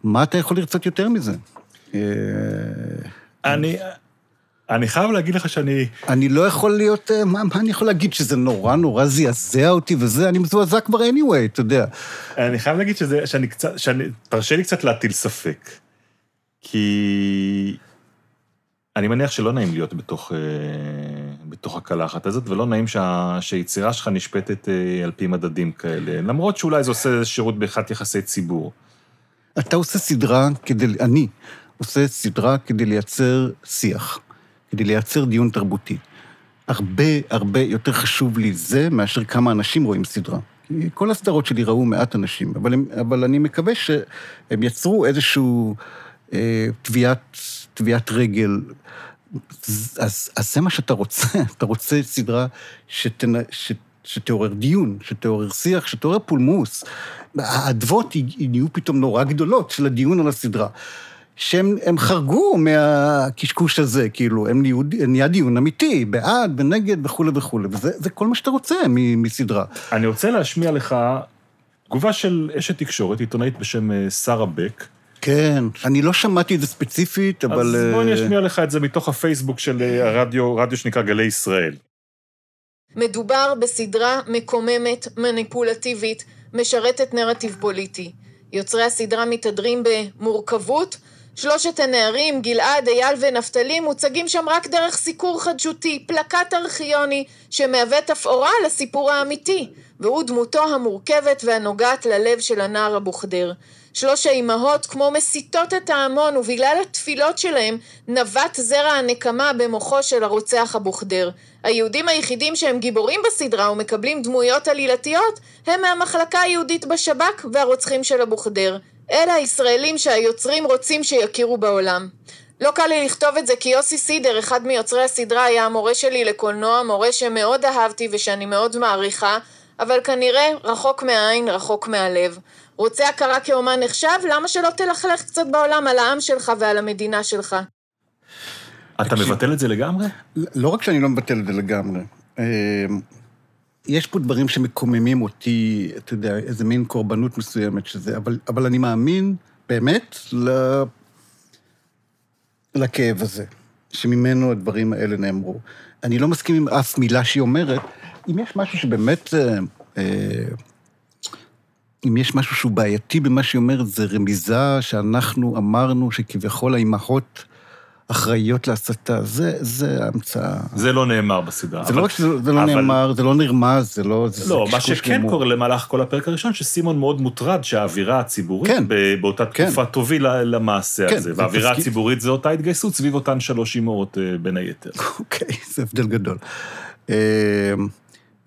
מה אתה יכול לרצות יותר מזה? אה, אני... אני חייב להגיד לך שאני... אני לא יכול להיות, אה, מה, מה אני יכול להגיד? שזה נורא נורא זעזע אותי וזה, אני מזועזע כבר anyway, אתה יודע. אני חייב להגיד שזה, שאני קצת, שאני, תרשה לי קצת להטיל ספק. כי אני מניח שלא נעים להיות בתוך, אה, בתוך הקלחת הזאת, ולא נעים שה, שהיצירה שלך נשפטת אה, על פי מדדים כאלה, למרות שאולי זה עושה שירות באחד יחסי ציבור. אתה עושה סדרה כדי, אני עושה סדרה כדי לייצר שיח, כדי לייצר דיון תרבותי. הרבה הרבה יותר חשוב לי זה מאשר כמה אנשים רואים סדרה. כל הסדרות שלי ראו מעט אנשים, אבל, הם, אבל אני מקווה שהם יצרו איזשהו אה, תביעת, תביעת רגל. אז, אז זה מה שאתה רוצה, אתה רוצה סדרה שתנ... ש... שתעורר דיון, שתעורר שיח, שתעורר פולמוס. האדוות נהיו פתאום נורא גדולות של הדיון על הסדרה. שהם חרגו מהקשקוש הזה, כאילו, הם נהיו, נהיה דיון אמיתי, בעד ונגד וכולי וכולי, וזה כל מה שאתה רוצה מסדרה. אני רוצה להשמיע לך תגובה של אשת תקשורת, עיתונאית בשם אה, שרה בק. כן, אני לא שמעתי את זה ספציפית, אבל... אז בוא אני אשמיע לך את זה מתוך הפייסבוק של אה, הרדיו, רדיו שנקרא גלי ישראל. מדובר בסדרה מקוממת, מניפולטיבית, משרתת נרטיב פוליטי. יוצרי הסדרה מתהדרים במורכבות, שלושת הנערים, גלעד, אייל ונפתלי, מוצגים שם רק דרך סיקור חדשותי, פלקט ארכיוני, שמהווה תפאורה לסיפור האמיתי, והוא דמותו המורכבת והנוגעת ללב של הנער אבוחדר. שלוש האימהות כמו מסיתות את ההמון, ובגלל התפילות שלהם נבט זרע הנקמה במוחו של הרוצח אבוחדר. היהודים היחידים שהם גיבורים בסדרה ומקבלים דמויות עלילתיות, הם מהמחלקה היהודית בשב"כ והרוצחים של אבוחדר. אלה הישראלים שהיוצרים רוצים שיכירו בעולם. לא קל לי לכתוב את זה כי יוסי סידר, אחד מיוצרי הסדרה, היה המורה שלי לקולנוע, מורה שמאוד אהבתי ושאני מאוד מעריכה, אבל כנראה רחוק מהעין, רחוק מהלב. רוצה הכרה כאומן נחשב? למה שלא תלכלך קצת בעולם על העם שלך ועל המדינה שלך? אתה מבטל את זה לגמרי? לא רק שאני לא מבטל את זה לגמרי. יש פה דברים שמקוממים אותי, אתה יודע, איזה מין קורבנות מסוימת שזה, אבל, אבל אני מאמין באמת ל... לכאב הזה, שממנו הדברים האלה נאמרו. אני לא מסכים עם אף מילה שהיא אומרת. אם יש משהו שבאמת... אה, אה, אם יש משהו שהוא בעייתי במה שהיא אומרת, זה רמיזה שאנחנו אמרנו שכביכול האימהות אחראיות להסתה. זה, זה המצאה. זה לא נאמר בסדרה. זה אבל, לא רק שזה זה לא אבל... נאמר, זה לא נרמז, זה לא... זה לא, מה שכן גמור. קורה למהלך כל הפרק הראשון, שסימון מאוד מוטרד שהאווירה הציבורית כן, באותה כן. תקופה כן. תוביל למעשה כן, הזה. והאווירה תסכים... הציבורית זה אותה התגייסות סביב אותן שלוש אימהות אה, בין היתר. אוקיי, זה הבדל גדול. אה,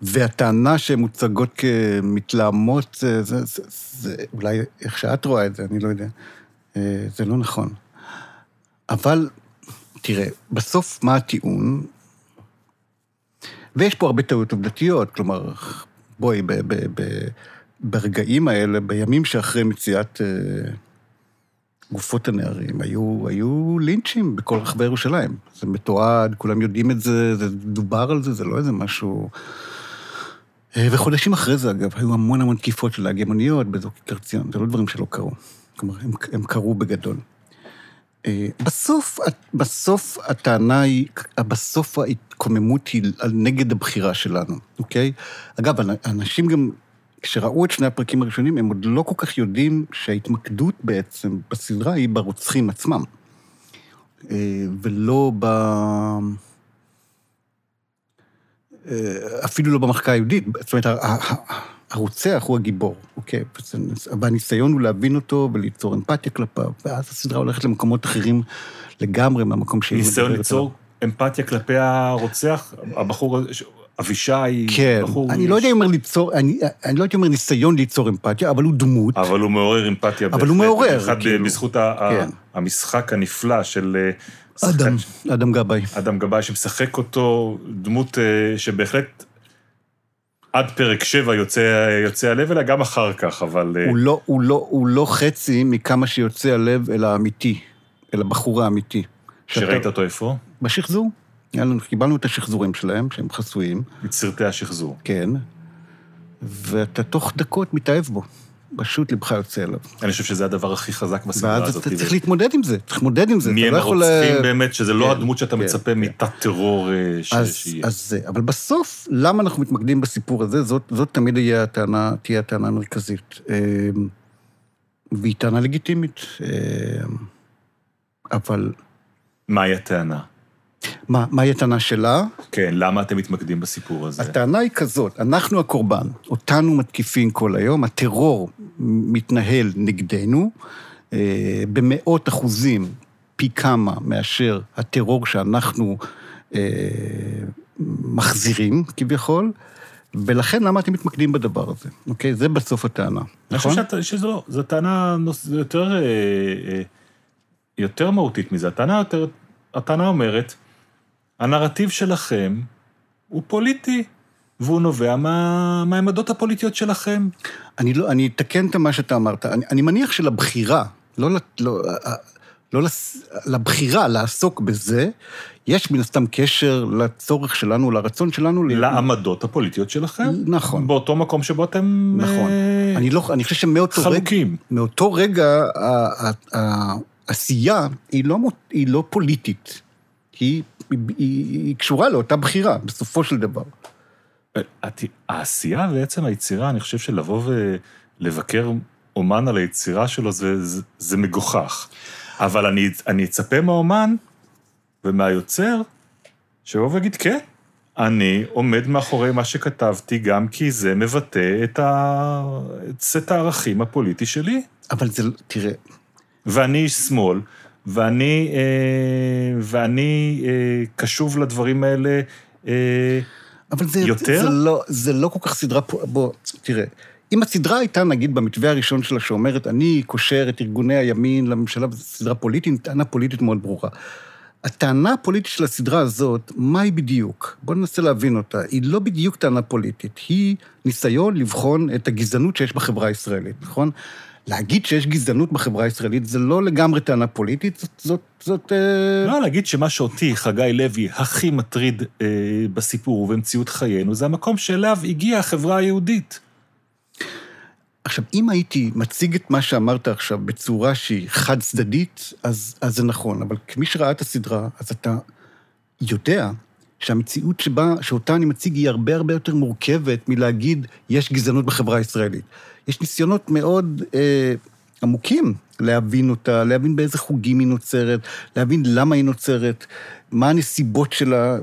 והטענה שהן מוצגות כמתלהמות, זה, זה, זה, זה אולי איך שאת רואה את זה, אני לא יודע. אה, זה לא נכון. אבל, תראה, בסוף מה הטיעון? ויש פה הרבה טעויות עובדתיות, כלומר, בואי, ב, ב, ב, ברגעים האלה, בימים שאחרי מציאת אה, גופות הנערים, היו, היו לינצ'ים בכל רחבי ירושלים. זה מתועד, כולם יודעים את זה, זה דובר על זה, זה לא איזה משהו... אה, וחודשים אחרי זה, אגב, היו המון המון תקיפות של נהגי מוניות באזור כיכר ציון, זה לא דברים שלא קרו. כלומר, הם, הם קרו בגדול. אה, בסוף, בסוף הטענה היא, בסוף ההתקוממות היא נגד הבחירה שלנו, אוקיי? אגב, אנשים גם, כשראו את שני הפרקים הראשונים, הם עוד לא כל כך יודעים שההתמקדות בעצם בסדרה היא ברוצחים עצמם, אה, ולא ב... אה, אפילו לא במחקה היהודית. זאת אומרת, הרוצח הוא הגיבור, אוקיי? והניסיון הוא להבין אותו וליצור אמפתיה כלפיו, ואז הסדרה הולכת למקומות אחרים לגמרי מהמקום שהיא מדברת ניסיון. ליצור אמפתיה כלפי הרוצח, הבחור, אבישי, כן, בחור... אני לא יודע אם אומר ליצור, אני, אני לא הייתי אומר ניסיון ליצור אמפתיה, אבל הוא דמות. אבל הוא מעורר אמפתיה אבל הוא מעורר, במיוחד כאילו. בזכות כן. המשחק הנפלא של... אה, שחקן- אדם, אדם גבאי. אדם גבאי שמשחק אותו, דמות אה, שבהחלט עד פרק שבע יוצא, יוצא הלב אליה, גם אחר כך, אבל... אה, הוא לא, הוא, לא, הוא לא חצי מכמה שיוצא הלב אל האמיתי, אל הבחור האמיתי. שראית שאתה- אותו איפה? בשחזור. קיבלנו את השחזורים שלהם, שהם חסויים, את סרטי השחזור. כן, ואתה תוך דקות מתאהב בו. פשוט לבך יוצא אליו. אני חושב שזה הדבר הכי חזק בסדרה ואז הזאת. אתה צריך להתמודד עם זה, צריך להתמודד עם זה. מי הם לא הרוצחים באמת, שזה לא כן, הדמות שאתה כן, מצפה כן. מתת טרור אה, שיהיה. אז זה, אבל בסוף, למה אנחנו מתמקדים בסיפור הזה? זאת, תמיד תהיה הטענה המרכזית. אה, והיא טענה לגיטימית. אה, אבל מהי הטענה? מה, מהי הטענה שלה? כן, למה אתם מתמקדים בסיפור הזה? הטענה היא כזאת, אנחנו הקורבן, אותנו מתקיפים כל היום, הטרור מתנהל נגדנו אה, במאות אחוזים פי כמה מאשר הטרור שאנחנו אה, מחזירים כביכול, ולכן למה אתם מתמקדים בדבר הזה, אוקיי? זה בסוף הטענה, אני חושב נכון? שאת- שזו לא, זו טענה נוס- יותר, אה, אה, יותר מהותית מזה. הטענה יותר, הטענה אומרת, הנרטיב שלכם הוא פוליטי, והוא נובע מה, מהעמדות הפוליטיות שלכם. אני לא, אני אתקן את מה שאתה אמרת. אני, אני מניח שלבחירה, לא, ל- לא, לא לס, לבחירה לעסוק בזה, יש מן הסתם קשר לצורך שלנו, לרצון שלנו. ל- לעמדות הפוליטיות שלכם. נכון. באותו מקום שבו אתם נכון. אה, אני לא, אני חושב שמאותו רגע, חלוקים. מאותו רגע, ה- ה- העשייה היא לא, היא לא פוליטית. היא, היא, היא, היא קשורה לאותה בחירה, בסופו של דבר. העשייה ועצם היצירה, אני חושב שלבוא ולבקר אומן על היצירה שלו זה, זה, זה מגוחך. אבל אני, אני אצפה מהאומן ומהיוצר שיבוא ויגיד, כן, אני עומד מאחורי מה שכתבתי גם כי זה מבטא את, ה... את סט הערכים הפוליטי שלי. אבל זה, תראה, ואני איש שמאל, ואני, אה, ואני אה, קשוב לדברים האלה. אה, אבל זה, יותר? זה, לא, זה לא כל כך סדרה פה, בוא, תראה, אם הסדרה הייתה, נגיד, במתווה הראשון שלה, שאומרת, אני קושר את ארגוני הימין לממשלה, וזו סדרה פוליטית, טענה פוליטית מאוד ברורה. הטענה הפוליטית של הסדרה הזאת, מה היא בדיוק? בואו ננסה להבין אותה. היא לא בדיוק טענה פוליטית, היא ניסיון לבחון את הגזענות שיש בחברה הישראלית, נכון? להגיד שיש גזענות בחברה הישראלית זה לא לגמרי טענה פוליטית, זאת... זאת, זאת אה, לא, להגיד שמה שאותי, חגי לוי, הכי מטריד אה, בסיפור ובמציאות חיינו, זה המקום שאליו הגיעה החברה היהודית. עכשיו, אם הייתי מציג את מה שאמרת עכשיו בצורה שהיא חד-צדדית, אז, אז זה נכון, אבל כמי שראה את הסדרה, אז אתה יודע שהמציאות שבה, שאותה אני מציג היא הרבה הרבה יותר מורכבת מלהגיד, יש גזענות בחברה הישראלית. יש ניסיונות מאוד אה, עמוקים להבין אותה, להבין באיזה חוגים היא נוצרת, להבין למה היא נוצרת, מה הנסיבות שלה,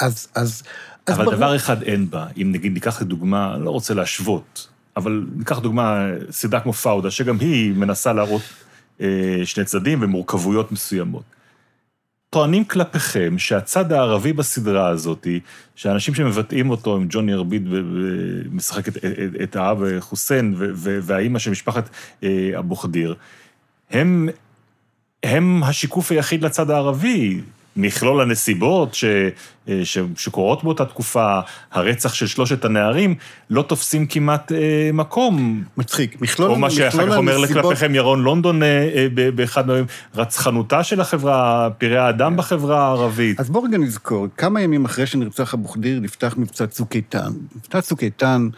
אז... אז אז אבל ברור- דבר אחד אין בה, אם נגיד ניקח לדוגמה, לא רוצה להשוות, אבל ניקח דוגמה, סדרה כמו פאודה, שגם היא מנסה להראות אה, שני צדדים ומורכבויות מסוימות. טוענים כלפיכם שהצד הערבי בסדרה הזאת, שאנשים שמבטאים אותו הם ג'וני ארביד משחק את, את, את האב חוסיין והאימא של משפחת אה, אבו חדיר, הם, הם השיקוף היחיד לצד הערבי. מכלול הנסיבות ש, אה, ש, שקורות באותה תקופה, הרצח של שלושת הנערים, לא תופסים כמעט אה, מקום. מצחיק. מכלול או מה שאחר כך אומר הנסיבות- כלפיכם ירון לונדון אה, אה, באחד מהימים, רצחנותה של החברה, פראי האדם בחברה הערבית. אז בואו רגע נזכור, כמה ימים אחרי שנרצח אבו חדיר נפתח מבצע צוק איתן. מבצע צוק איתן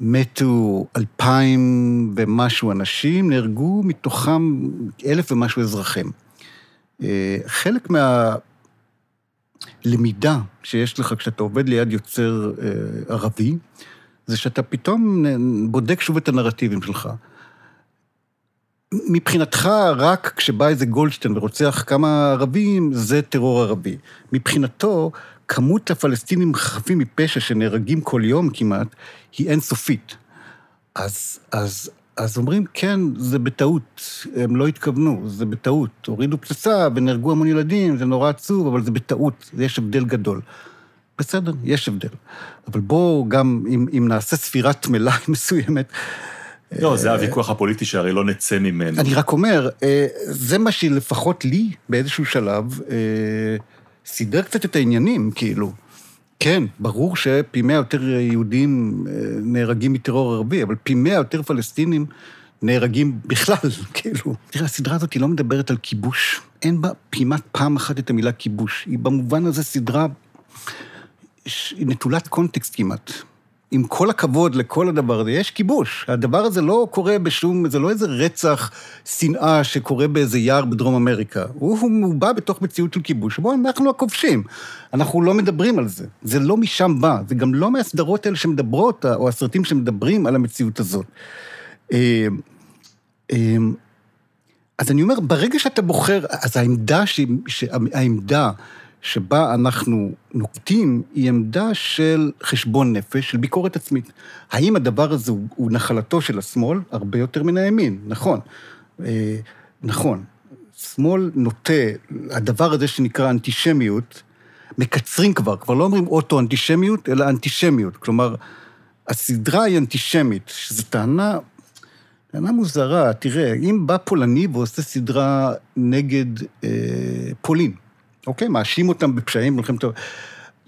מתו אלפיים ומשהו אנשים, נהרגו מתוכם אלף ומשהו אזרחים. אה, חלק מהלמידה שיש לך כשאתה עובד ליד יוצר אה, ערבי, זה שאתה פתאום בודק שוב את הנרטיבים שלך. מבחינתך, רק כשבא איזה גולדשטיין ורוצח כמה ערבים, זה טרור ערבי. מבחינתו, כמות הפלסטינים חפים מפשע שנהרגים כל יום כמעט, היא אינסופית. אז, אז, אז אומרים, כן, זה בטעות, הם לא התכוונו, זה בטעות. הורידו פצצה ונהרגו המון ילדים, זה נורא עצוב, אבל זה בטעות, יש הבדל גדול. בסדר, יש הבדל. אבל בואו גם, אם, אם נעשה ספירת מלאי מסוימת, לא, זה הוויכוח הפוליטי שהרי לא נצא ממנו. אני רק אומר, אה, זה מה שלפחות לי, באיזשהו שלב, אה, סידר קצת את העניינים, כאילו. כן, ברור שפי מאה יותר יהודים אה, נהרגים מטרור ערבי, אבל פי מאה יותר פלסטינים נהרגים בכלל, כאילו. תראה, הסדרה הזאת היא לא מדברת על כיבוש. אין בה כמעט פעם אחת את המילה כיבוש. היא במובן הזה סדרה... נטולת קונטקסט כמעט. עם כל הכבוד לכל הדבר הזה, יש כיבוש. הדבר הזה לא קורה בשום, זה לא איזה רצח שנאה שקורה באיזה יער בדרום אמריקה. הוא, הוא בא בתוך מציאות של כיבוש, שבו אנחנו הכובשים. אנחנו לא מדברים על זה. זה לא משם בא, זה גם לא מהסדרות האלה שמדברות, או הסרטים שמדברים על המציאות הזאת. אה, אה, אז אני אומר, ברגע שאתה בוחר, אז העמדה, ש... העמדה שבה אנחנו נוקטים היא עמדה של חשבון נפש, של ביקורת עצמית. האם הדבר הזה הוא, נחלתו של השמאל? הרבה יותר מן הימין, נכון. אה, נכון. שמאל נוטה, הדבר הזה שנקרא אנטישמיות, מקצרים כבר, כבר לא אומרים אוטו-אנטישמיות, אלא אנטישמיות. כלומר, הסדרה היא אנטישמית, שזו טענה, טענה מוזרה. תראה, אם בא פולני ועושה סדרה נגד אה, פולין, אוקיי, מאשים אותם בפשעים במלחמת.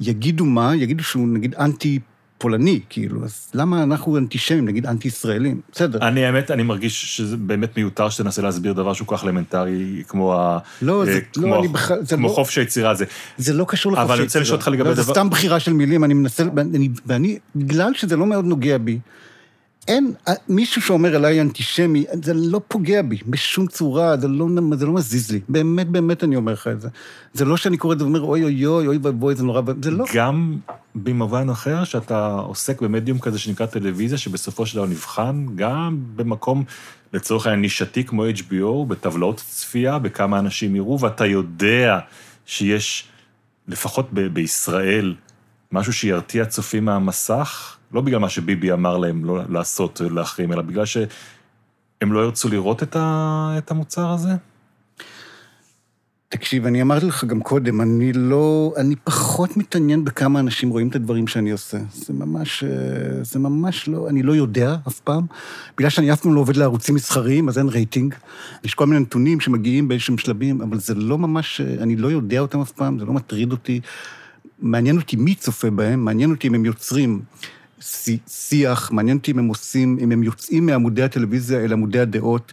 יגידו מה? יגידו שהוא נגיד אנטי... פולני, כאילו, אז למה אנחנו אנטישמים, נגיד אנטי-ישראלים? בסדר. אני, האמת, אני מרגיש שזה באמת מיותר שתנסה להסביר דבר שהוא כל כך אלמנטרי, כמו, ה, לא, זה, אה, לא, כמו, אני בכלל, זה כמו לא, חופש היצירה הזה. זה לא קשור לחופש אבל אני רוצה לשאול אותך לגבי לא, זה דבר- סתם בחירה של מילים, אני מנסה, ואני, בגלל שזה לא מאוד נוגע בי, אין, מישהו שאומר עליי אנטישמי, זה לא פוגע בי בשום צורה, זה לא, זה לא מזיז לי. באמת, באמת אני אומר לך את זה. זה לא שאני קורא את זה ואומר, אוי אוי אוי, אוי ואבוי, זה נורא, זה לא. גם במובן אחר, שאתה עוסק במדיום כזה שנקרא טלוויזיה, שבסופו של דבר נבחן גם במקום, לצורך העניין, נישתי כמו HBO, בטבלאות צפייה, בכמה אנשים יראו, ואתה יודע שיש, לפחות ב- בישראל, משהו שירתיע צופים מהמסך, לא בגלל מה שביבי אמר להם לא לעשות לאחרים, אלא בגלל שהם לא ירצו לראות את, ה, את המוצר הזה? תקשיב, אני אמרתי לך גם קודם, אני לא... אני פחות מתעניין בכמה אנשים רואים את הדברים שאני עושה. זה ממש... אה, זה ממש לא... אני לא יודע אף פעם. בגלל שאני אף פעם לא עובד לערוצים מסחריים, אז אין רייטינג. יש כל מיני נתונים שמגיעים באיזשהם שלבים, אבל זה לא ממש... אה, אני לא יודע אותם אף פעם, זה לא מטריד אותי. מעניין אותי מי צופה בהם, מעניין אותי אם הם יוצרים שיח, מעניין אותי אם הם עושים, אם הם יוצאים מעמודי הטלוויזיה אל עמודי הדעות.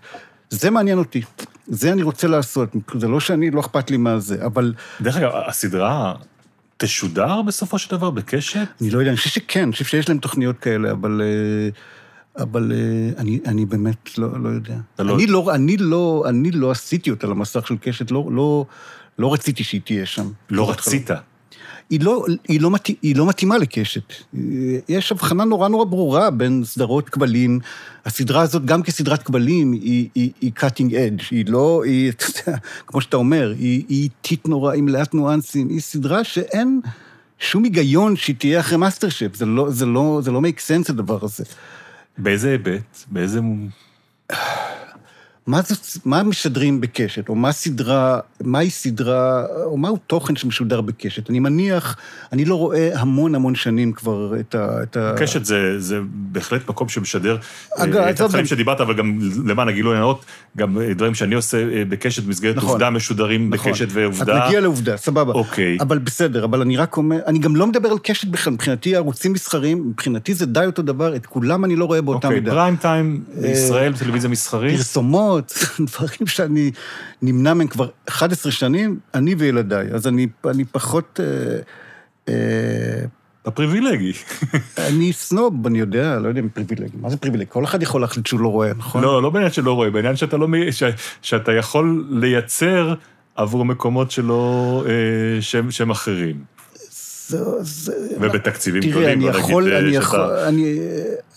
זה מעניין אותי. זה אני רוצה לעשות. זה לא שאני, לא אכפת לי מה זה, אבל דרך אגב, הסדרה תשודר בסופו של דבר בקשת? אני לא יודע, אני חושב שכן, אני חושב שיש להם תוכניות כאלה, אבל... אה, אבל אה, אני, אני באמת לא, לא יודע. לא- אני לא, אני לא, אני לא עשיתי אותה למסך של קשת, לא, לא, לא רציתי שהיא תהיה שם. לא רצית. היא לא, היא, לא מתאים, היא לא מתאימה לקשת. יש הבחנה נורא נורא ברורה בין סדרות כבלים. הסדרה הזאת, גם כסדרת כבלים, היא, היא, היא cutting edge. היא לא, היא, כמו שאתה אומר, היא היא איטית נורא, היא מלאת ניואנסים. היא סדרה שאין שום היגיון שהיא תהיה אחרי מאסטר שף. זה לא, זה לא, זה לא make sense הדבר הזה. באיזה היבט? באיזה... מה, זאת, מה משדרים בקשת, או מה סדרה, מהי סדרה, או מהו תוכן שמשודר בקשת. אני מניח, אני לא רואה המון המון שנים כבר את ה... את ה... קשת זה, זה בהחלט מקום שמשדר אגב, אה, את אתה יודע- התכנים שדיברת, אבל גם למען הגילוי הנאות, גם אה, דברים שאני עושה אה, בקשת במסגרת נכון. עובדה משודרים נכון. בקשת ועובדה. אז נגיע לעובדה, סבבה. אוקיי. אבל בסדר, אבל אני רק אומר, אני גם לא מדבר על קשת בכלל, מבחינתי ערוצים מסחריים, מבחינתי זה די אותו דבר, את כולם אני לא רואה באותה אוקיי, מידה. פריים טיים בישראל, טלוויזיה מסחרית. פרסומות, דברים שאני נמנע מהם כבר 11 שנים, אני וילדיי. אז אני, אני פחות... אה, אה, אתה פריבילגי. אני סנוב, אני יודע, לא יודע אם פריבילגי. מה זה פריבילגי? כל אחד יכול להחליט שהוא לא רואה, נכון? לא, לא בעניין שלא רואה, בעניין שאתה לא... ש- שאתה יכול לייצר עבור מקומות שלא... אה, שהם שהם אחרים. זה, זה, ובתקציבים תראה, גדולים, אני בוא נגיד, יכול, אה, אני שאתה- יכול, אני,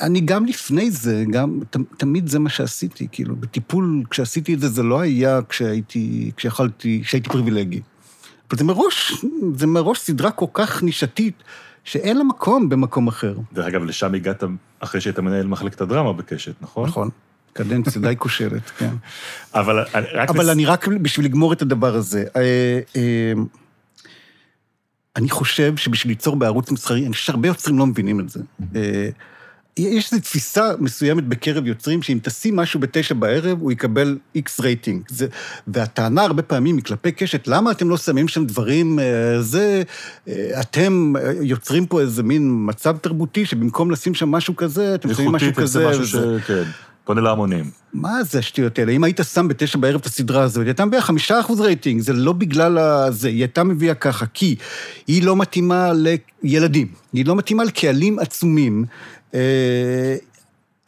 אני גם לפני זה, גם, ת, תמיד זה מה שעשיתי, כאילו, בטיפול, כשעשיתי את זה, זה לא היה כשהייתי, כשיכולתי, כשהייתי פריבילגי. אבל זה מראש, זה מראש סדרה כל כך נישתית, שאין לה מקום במקום אחר. דרך אגב, לשם הגעת אחרי שהיית מנהל מחלקת הדרמה בקשת, נכון? נכון. קדנציה די כושלת, כן. אבל אני רק... אבל לס- אני רק, בשביל לגמור את הדבר הזה, אה, אה, אני חושב שבשביל ליצור בערוץ מסחרי, אני חושב שהרבה יוצרים לא מבינים את זה. אה, יש איזו תפיסה מסוימת בקרב יוצרים, שאם תשים משהו בתשע בערב, הוא יקבל איקס רייטינג. זה, והטענה הרבה פעמים היא כלפי קשת, למה אתם לא שמים שם דברים, אה, זה, אה, אתם יוצרים פה איזה מין מצב תרבותי, שבמקום לשים שם משהו כזה, אתם שמים משהו איכותית, זה כזה. משהו ש... כן, פונה להמונים. מה זה השטויות האלה? אם היית שם בתשע בערב את הסדרה הזאת, היא הייתה מביאה חמישה אחוז רייטינג, זה לא בגלל. זה, היא הייתה מביאה ככה, כי היא לא מתאימה לילדים, היא לא מתאימה לקהלים עצומים. אה,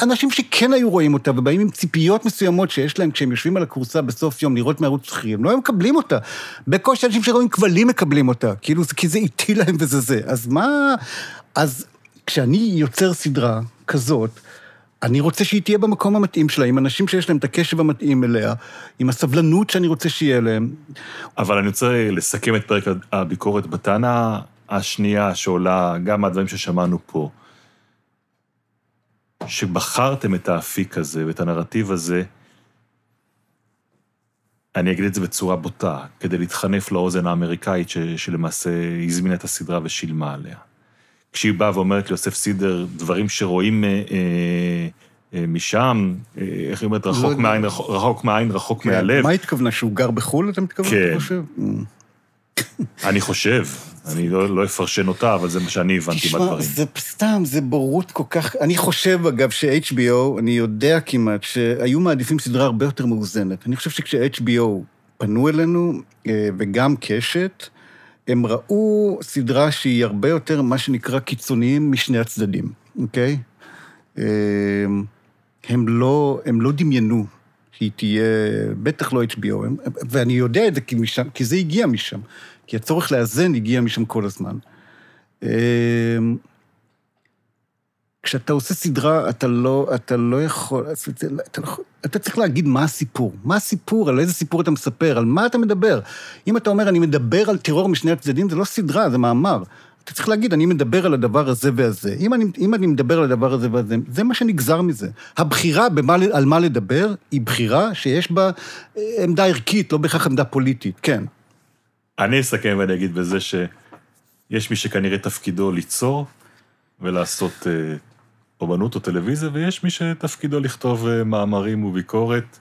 אנשים שכן היו רואים אותה ובאים עם ציפיות מסוימות שיש להם כשהם יושבים על הכורסה בסוף יום לראות מערוץ שכיר, הם לא היו מקבלים אותה. בקושי אנשים שרואים כבלים מקבלים אותה, כאילו, כי זה איטי להם וזה זה. אז מה... אז כשאני יוצר סדרה כזאת, אני רוצה שהיא תהיה במקום המתאים שלה, עם אנשים שיש להם את הקשב המתאים אליה, עם הסבלנות שאני רוצה שיהיה להם. אבל אני רוצה לסכם את פרק הביקורת בטענה השנייה שעולה גם מהדברים ששמענו פה. שבחרתם את האפיק הזה ואת הנרטיב הזה, אני אגיד את זה בצורה בוטה, כדי להתחנף לאוזן האמריקאית ש, שלמעשה הזמינה את הסדרה ושילמה עליה. כשהיא באה ואומרת ליוסף סידר דברים שרואים אה, אה, אה, משם, אה, איך היא אומרת, רחוק יודע. מהעין, רחוק, רחוק מהעין, רחוק מהלב. כן, מה התכוונה, שהוא גר בחו"ל, אתה מתכוון? כן. חושב? אני חושב, אני לא, לא אפרשן אותה, אבל זה מה שאני הבנתי תשמע, מהדברים. זה סתם, זה בורות כל כך... אני חושב, אגב, ש-HBO, אני יודע כמעט, שהיו מעדיפים סדרה הרבה יותר מאוזנת. אני חושב שכש-HBO פנו אלינו, אה, וגם קשת, הם ראו סדרה שהיא הרבה יותר, מה שנקרא, קיצוניים משני הצדדים, אוקיי? אה, הם לא, הם לא דמיינו שהיא תהיה, בטח לא HBO, הם, ואני יודע את זה כי, משם, כי זה הגיע משם, כי הצורך לאזן הגיע משם כל הזמן. כשאתה עושה סדרה, אתה לא, אתה לא יכול, אתה, לא, אתה צריך להגיד מה הסיפור. מה הסיפור, על איזה סיפור אתה מספר, על מה אתה מדבר. אם אתה אומר, אני מדבר על טרור משני הצדדים, זה לא סדרה, זה מאמר. אתה צריך להגיד, אני מדבר על הדבר הזה והזה. אם אני, אם אני מדבר על הדבר הזה והזה, זה מה שנגזר מזה. הבחירה במה, על מה לדבר, היא בחירה שיש בה אה, עמדה ערכית, לא בהכרח עמדה פוליטית, כן. אני אסכם ואני אגיד בזה שיש מי שכנראה תפקידו ליצור ולעשות אה, אומנות או טלוויזיה, ויש מי שתפקידו לכתוב אה, מאמרים וביקורת.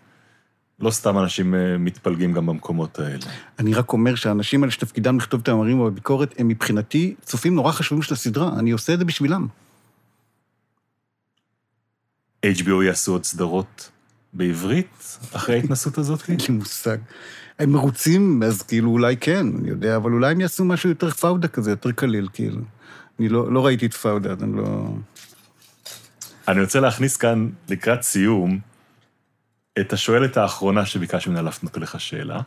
לא סתם אנשים אה, מתפלגים גם במקומות האלה. אני רק אומר שהאנשים האלה שתפקידם לכתוב את המאמרים או הביקורת, הם מבחינתי צופים נורא חשובים של הסדרה, אני עושה את זה בשבילם. HBO יעשו עוד סדרות בעברית אחרי ההתנסות הזאת? אין לי מושג. הם מרוצים, אז כאילו אולי כן, אני יודע, אבל אולי הם יעשו משהו יותר פאודה כזה, יותר קליל, כאילו. אני לא, לא ראיתי את פאודה, אז אני לא... אני רוצה להכניס כאן, לקראת סיום, את השואלת האחרונה שביקשתי ממנה להפנות אליך שאלה.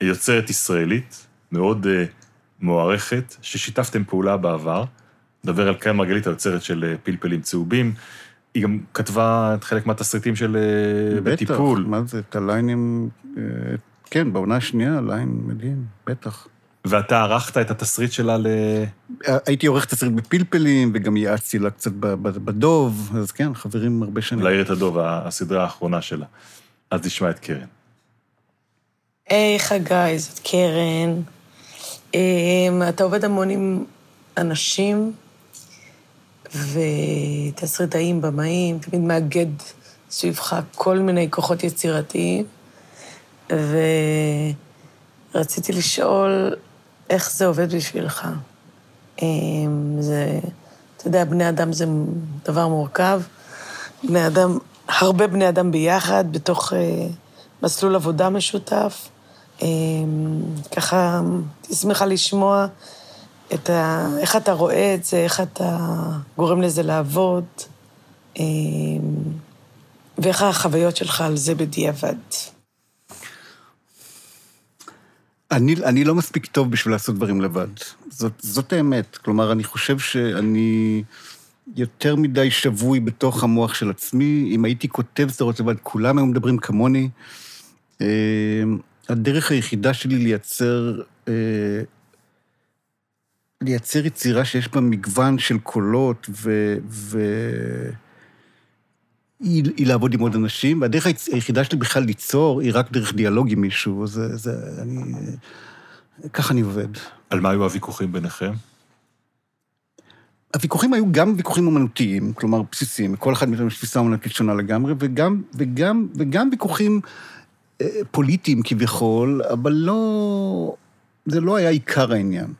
יוצרת ישראלית, מאוד uh, מוערכת, ששיתפתם פעולה בעבר. מדבר על קרן מרגלית, היוצרת של uh, פלפלים צהובים. היא גם כתבה את חלק מהתסריטים של uh, בטיפול. בטח, מה זה, את הליינים... אה, כן, בעונה השנייה, ליין מדהים, בטח. ואתה ערכת את התסריט שלה ל... הייתי עורך תסריט בפלפלים, וגם יעצתי לה קצת בדוב, אז כן, חברים הרבה שנים. להעיר את הדוב, הסדרה האחרונה שלה. אז נשמע את קרן. היי, חגי, זאת קרן. אמ, אתה עובד המון עם אנשים, ותסריטאים, במאים, תמיד מאגד סביבך כל מיני כוחות יצירתיים, ורציתי לשאול איך זה עובד בשבילך. אמ, זה, אתה יודע, בני אדם זה דבר מורכב. בני אדם, הרבה בני אדם ביחד, בתוך אה, מסלול עבודה משותף. אה, ככה, הייתי שמחה לשמוע את ה... איך אתה רואה את זה, איך אתה גורם לזה לעבוד, אה, ואיך החוויות שלך על זה בדיעבד. אני, אני לא מספיק טוב בשביל לעשות דברים לבד. זאת, זאת האמת. כלומר, אני חושב שאני יותר מדי שבוי בתוך המוח של עצמי. אם הייתי כותב סדרות לבד, כולם היו מדברים כמוני. אה, הדרך היחידה שלי לייצר, אה, לייצר יצירה שיש בה מגוון של קולות ו... ו... היא, היא לעבוד עם עוד אנשים, והדרך היחידה שלי בכלל ליצור היא רק דרך דיאלוג עם מישהו, זה, זה, אני, ככה אני עובד. על מה היו הוויכוחים ביניכם? הוויכוחים היו גם ויכוחים אומנותיים, כלומר בסיסיים, כל אחד מאיתנו יש תפיסה אומנותית שונה לגמרי, וגם, וגם, וגם ויכוחים אה, פוליטיים כביכול, אבל לא... זה לא היה עיקר העניין.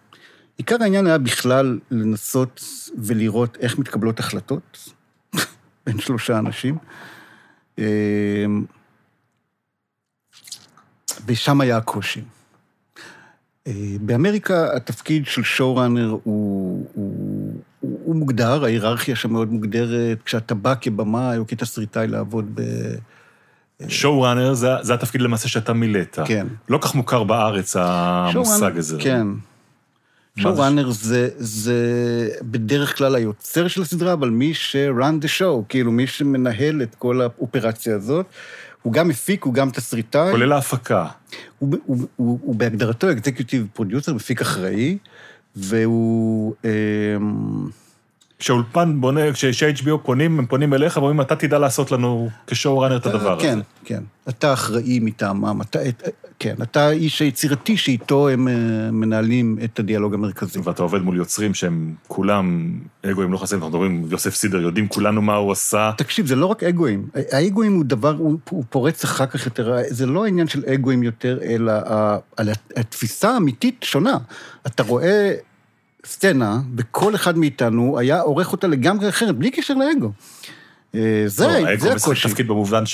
עיקר העניין היה בכלל לנסות ולראות איך מתקבלות החלטות בין שלושה אנשים. אה, ושם היה הקושי. אה, באמריקה התפקיד של שואו-ראנר הוא, הוא, הוא, הוא מוגדר, ההיררכיה שם מאוד מוגדרת, כשאתה בא כבמאי או כתסריטאי לעבוד ב... שואו ראנר זה, זה התפקיד למעשה שאתה מילאת. כן. לא כך מוכר בארץ המושג showrunner- הזה. כן. שואו-ראנר זה, זה בדרך כלל היוצר של הסדרה, אבל מי ש-run the show, כאילו מי שמנהל את כל האופרציה הזאת. הוא גם מפיק, הוא גם תסריטאי. כולל ההפקה. הוא, הוא, הוא, הוא בהגדרתו אקזקיוטיב פרודיוסר, מפיק אחראי, והוא... אמ, כשאולפן בונה, כש-HBO פונים, הם פונים אליך ואומרים, אתה תדע לעשות לנו כשואו ראנר את הדבר הזה. כן, כן. אתה אחראי מטעמם, אתה, את- כן, אתה האיש היצירתי שאיתו הם אה, מנהלים את הדיאלוג המרכזי. ואתה עובד מול יוצרים שהם כולם אגואים לא חסרים, אנחנו מדברים, יוסף סידר, יודעים כולנו מה הוא עשה. תקשיב, זה לא רק אגואים. האגואים הוא דבר, הוא, הוא פורץ אחר כך יותר, זה לא העניין של אגואים יותר, אלא התפיסה האמיתית שונה. אתה רואה סצנה, וכל אחד מאיתנו היה עורך אותה לגמרי אחרת, בלי קשר לאגו. אה, זה, לא, האגו זה משחק הקושי. תפקיד במובן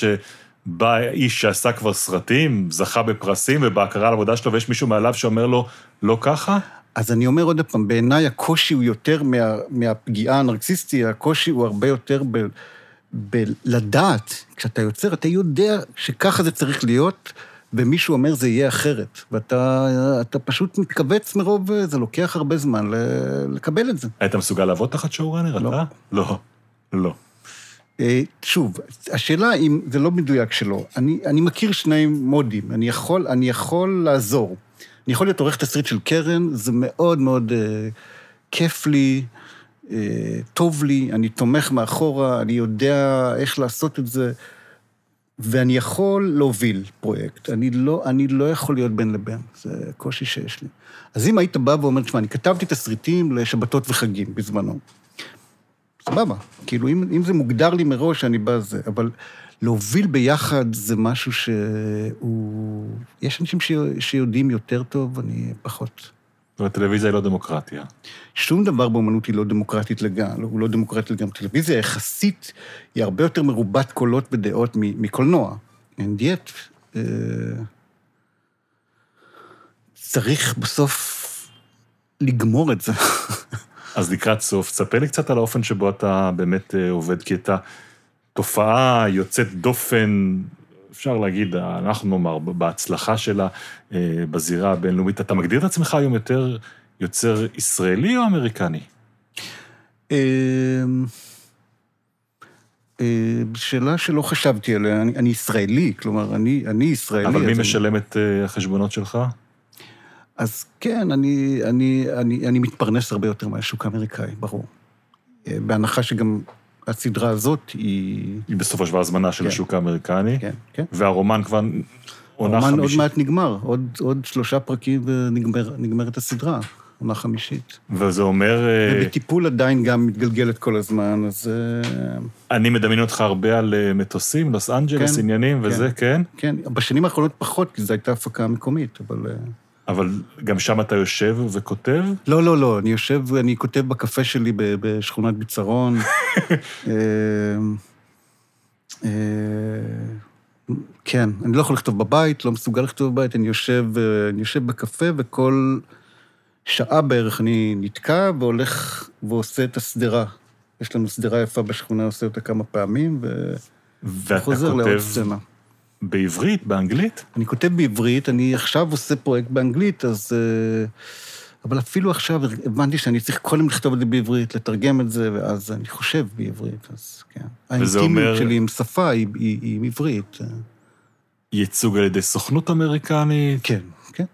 שבא איש שעשה כבר סרטים, זכה בפרסים ובהכרה על העבודה שלו, ויש מישהו מעליו שאומר לו, לא ככה? אז אני אומר עוד פעם, בעיניי הקושי הוא יותר מה, מהפגיעה הנרקסיסטי, הקושי הוא הרבה יותר ב, בלדעת, כשאתה יוצר, אתה יודע שככה זה צריך להיות, ומישהו אומר זה יהיה אחרת. ואתה אתה פשוט מתכווץ מרוב, זה לוקח הרבה זמן לקבל את זה. היית מסוגל לעבוד תחת שואו ראנר, לא. אתה? לא. לא. אה, שוב, השאלה אם זה לא מדויק שלא. אני, אני מכיר שני מודים, אני יכול, אני יכול לעזור. אני יכול להיות עורך תסריט של קרן, זה מאוד מאוד אה, כיף לי, אה, טוב לי, אני תומך מאחורה, אני יודע איך לעשות את זה, ואני יכול להוביל פרויקט. אני לא, אני לא יכול להיות בין לבין, זה קושי שיש לי. אז אם היית בא ואומר, תשמע, אני כתבתי תסריטים לשבתות וחגים בזמנו. סבבה. כאילו, אם, אם זה מוגדר לי מראש, אני בא זה, אבל להוביל ביחד זה משהו שהוא... יש אנשים ש... שיודעים יותר טוב, אני פחות. זאת אומרת, טלוויזיה היא לא דמוקרטיה. שום דבר באמנות היא לא דמוקרטית לגמרי, הוא לא דמוקרטי לגמרי. טלוויזיה יחסית היא הרבה יותר מרובת קולות ודעות מקולנוע. And yet, אה, צריך בסוף לגמור את זה. אז לקראת סוף, תספר לי קצת על האופן שבו אתה באמת אה, עובד, כי אתה תופעה יוצאת דופן, אפשר להגיד, אנחנו נאמר, בהצלחה שלה אה, בזירה הבינלאומית. אתה מגדיר את עצמך היום יותר יוצר ישראלי או אמריקני? אה, אה, שאלה שלא חשבתי עליה, אני, אני ישראלי, כלומר, אני, אני ישראלי. אבל מי משלם את אה, החשבונות שלך? אז כן, אני, אני, אני, אני מתפרנס הרבה יותר מהשוק האמריקאי, ברור. אה, בהנחה שגם הסדרה הזאת היא... היא בסופו של דבר הזמנה של כן. השוק האמריקני, כן, כן. והרומן כבר עונה הרומן עוד חמישית. מעט נגמר, עוד, עוד שלושה פרקים ונגמרת הסדרה, עונה חמישית. וזה אומר, אה, ובטיפול עדיין גם מתגלגלת כל הזמן, אז אה, אני מדמיין אותך הרבה על מטוסים, לוס אנג'לס, כן, עניינים כן. וזה, כן? כן, בשנים האחרונות פחות, כי זו הייתה הפקה מקומית, אבל... אבל גם שם אתה יושב וכותב? לא, לא, לא, אני יושב ואני כותב בקפה שלי בשכונת ביצרון. אה, אה, כן, אני לא יכול לכתוב בבית, לא מסוגל לכתוב בבית, אני יושב, אה, אני יושב בקפה וכל שעה בערך אני נתקע והולך ועושה את השדרה. יש לנו שדרה יפה בשכונה, עושה אותה כמה פעמים, ואתה וחוזר לעוד סצנה. בעברית, באנגלית? אני כותב בעברית, אני עכשיו עושה פרויקט באנגלית, אז... אה, אבל אפילו עכשיו הבנתי שאני צריך קודם לכתוב את זה בעברית, לתרגם את זה, ואז אני חושב בעברית, אז כן. וזה האינטימיות אומר- שלי עם שפה היא, היא, היא עם עברית. אה, ייצוג על ידי סוכנות אמריקנית? כן, כן.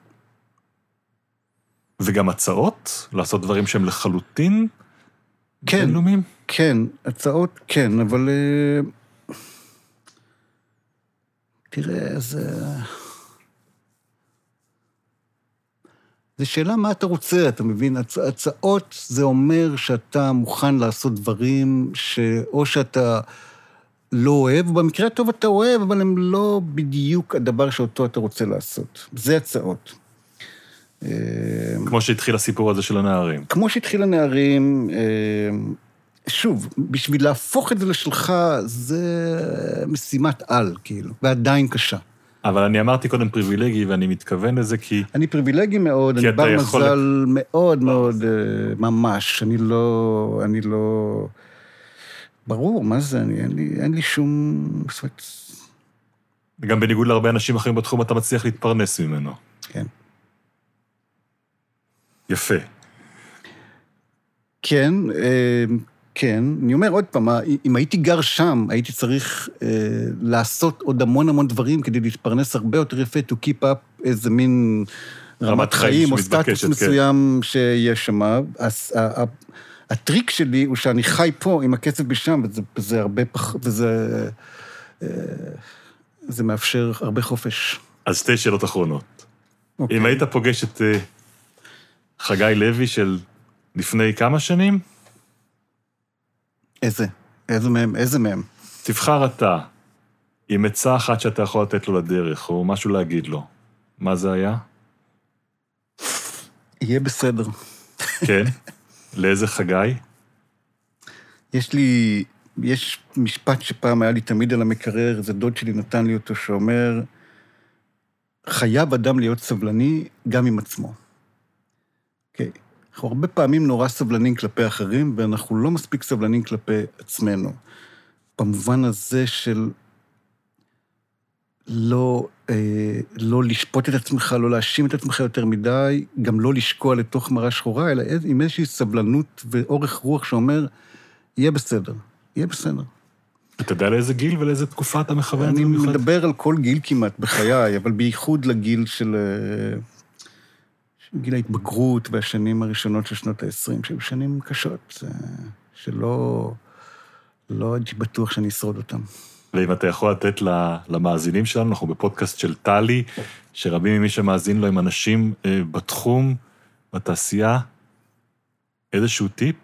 וגם הצעות? לעשות דברים שהם לחלוטין כן. בינלאומיים? כן, הצעות כן, אבל... אה, תראה, זה... זו שאלה מה אתה רוצה, אתה מבין? הצ... הצעות זה אומר שאתה מוכן לעשות דברים שאו שאתה לא אוהב, או במקרה הטוב אתה אוהב, אבל הם לא בדיוק הדבר שאותו אתה רוצה לעשות. זה הצעות. כמו שהתחיל הסיפור הזה של הנערים. כמו שהתחיל הנערים, אה, שוב, בשביל להפוך את זה לשלך, זה משימת על, כאילו, ועדיין קשה. אבל אני אמרתי קודם פריבילגי, ואני מתכוון לזה כי... אני פריבילגי מאוד, אני בר יכול- מזל מאוד מאוד, אה, ממש. אני לא... אני לא... ברור, מה זה, אני, אין, לי, אין לי שום... גם בניגוד להרבה אנשים אחרים בתחום, אתה מצליח להתפרנס ממנו. כן. יפה. כן, אה, כן. אני אומר עוד פעם, אם הייתי גר שם, הייתי צריך אה, לעשות עוד המון המון דברים כדי להתפרנס הרבה יותר יפה, to keep up איזה מין רמת רמת חיים או סטטוס כן. מסוים שיש שם. אז ה- ה- הטריק שלי הוא שאני חי פה עם הכסף משם, וזה, וזה הרבה פח... וזה... אה, זה מאפשר הרבה חופש. אז שתי שאלות אחרונות. אוקיי. אם היית פוגש את אה, חגי לוי של לפני כמה שנים, איזה? איזה מהם? איזה מהם? תבחר אתה עם עצה אחת שאתה יכול לתת לו לדרך, או משהו להגיד לו. מה זה היה? יהיה בסדר. כן? לאיזה חגי? יש לי, יש משפט שפעם היה לי תמיד על המקרר, איזה דוד שלי נתן לי אותו, שאומר, חייב אדם להיות סבלני גם עם עצמו. אוקיי. אנחנו הרבה פעמים נורא סבלנים כלפי אחרים, ואנחנו לא מספיק סבלנים כלפי עצמנו. במובן הזה של לא, אה, לא לשפוט את עצמך, לא להאשים את עצמך יותר מדי, גם לא לשקוע לתוך מראה שחורה, אלא עם איזושהי סבלנות ואורך רוח שאומר, יהיה בסדר, יהיה בסדר. אתה יודע לאיזה גיל ולאיזה תקופה אתה מכוון אני? מדבר על כל גיל כמעט בחיי, אבל בייחוד לגיל של... גיל ההתבגרות והשנים הראשונות של שנות ה-20, שהיו שנים קשות, אה, שלא לא הייתי בטוח שאני אשרוד אותן. ואם אתה יכול לתת למאזינים שלנו, אנחנו בפודקאסט של טלי, שרבים ממי שמאזין לו הם אנשים אה, בתחום, בתעשייה, איזשהו טיפ?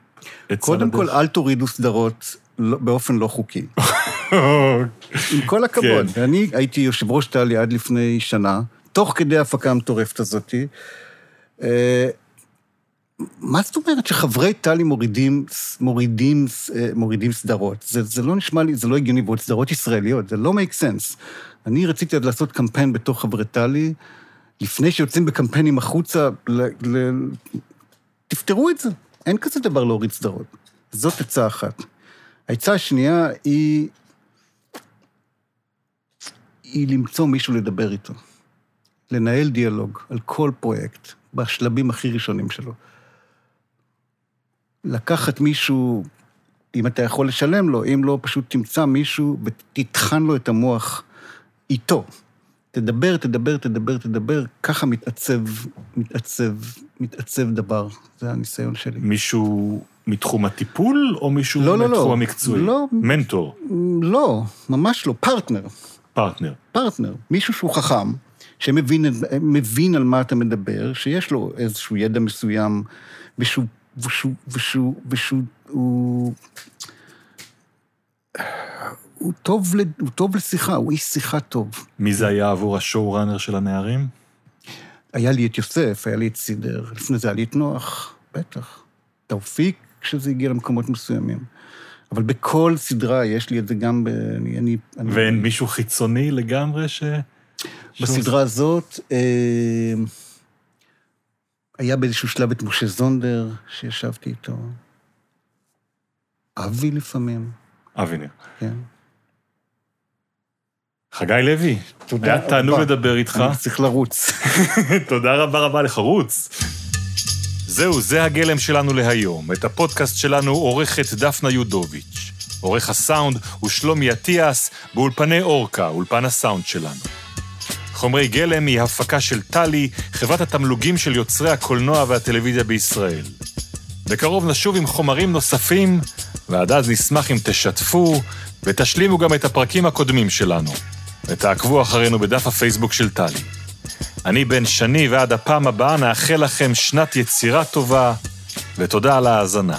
קודם כל? אל תורידו סדרות לא- באופן לא חוקי. עם כל הכבוד. כן. אני הייתי יושב ראש טלי עד לפני שנה, תוך כדי ההפקה המטורפת הזאתי. אה, מה זאת אומרת שחברי טלי מורידים, מורידים, אה, מורידים סדרות? זה, זה לא נשמע לי, זה לא הגיוני, ועוד סדרות ישראליות, זה לא make sense. אני רציתי עוד לעשות קמפיין בתוך חברי טלי, לפני שיוצאים בקמפיינים החוצה, ל, ל, תפתרו את זה. אין כזה דבר להוריד סדרות. זאת עצה אחת. העצה השנייה היא... היא למצוא מישהו לדבר איתו. לנהל דיאלוג על כל פרויקט, בשלבים הכי ראשונים שלו. לקחת מישהו, אם אתה יכול לשלם לו, אם לא, פשוט תמצא מישהו ותטחן לו את המוח איתו. תדבר, תדבר, תדבר, תדבר, ככה מתעצב, מתעצב, מתעצב דבר. זה הניסיון שלי. מישהו מתחום הטיפול, או מישהו לא, לא, לא. מתחום המקצועי? לא. מנטור, לא, ממש לא, פרטנר. פרטנר. פרטנר, מישהו שהוא חכם, שמבין מבין על מה אתה מדבר, שיש לו איזשהו ידע מסוים, ושהוא, ושהוא, ושהוא, ושהוא, הוא, הוא, טוב, הוא טוב לשיחה, הוא איש שיחה טוב. מי זה היה עבור השואו-ראנר של הנערים? היה לי את יוסף, היה לי את סידר, לפני זה היה לי את נוח, בטח. תאופיק, כשזה הגיע למקומות מסוימים. אבל בכל סדרה יש לי את זה גם ב... אני, אני, אני- ואין מישהו חיצוני לגמרי ש... בסדרה הזאת, אה, היה באיזשהו שלב את משה זונדר, שישבתי איתו. אבי לפעמים, אבינר. כן. חגי לוי, תודה תענוג רבה. לדבר איתך. אני צריך לרוץ. תודה רבה רבה לחרוץ. זהו, זה הגלם שלנו להיום. את הפודקאסט שלנו עורכת דפנה יודוביץ'. עורך הסאונד הוא שלומי אטיאס, באולפני אורקה, אולפן הסאונד שלנו. חומרי גלם היא הפקה של טלי, חברת התמלוגים של יוצרי הקולנוע והטלוויזיה בישראל. בקרוב נשוב עם חומרים נוספים, ועד אז נשמח אם תשתפו ותשלימו גם את הפרקים הקודמים שלנו. ותעקבו אחרינו בדף הפייסבוק של טלי. אני בן שני, ועד הפעם הבאה נאחל לכם שנת יצירה טובה, ותודה על ההאזנה.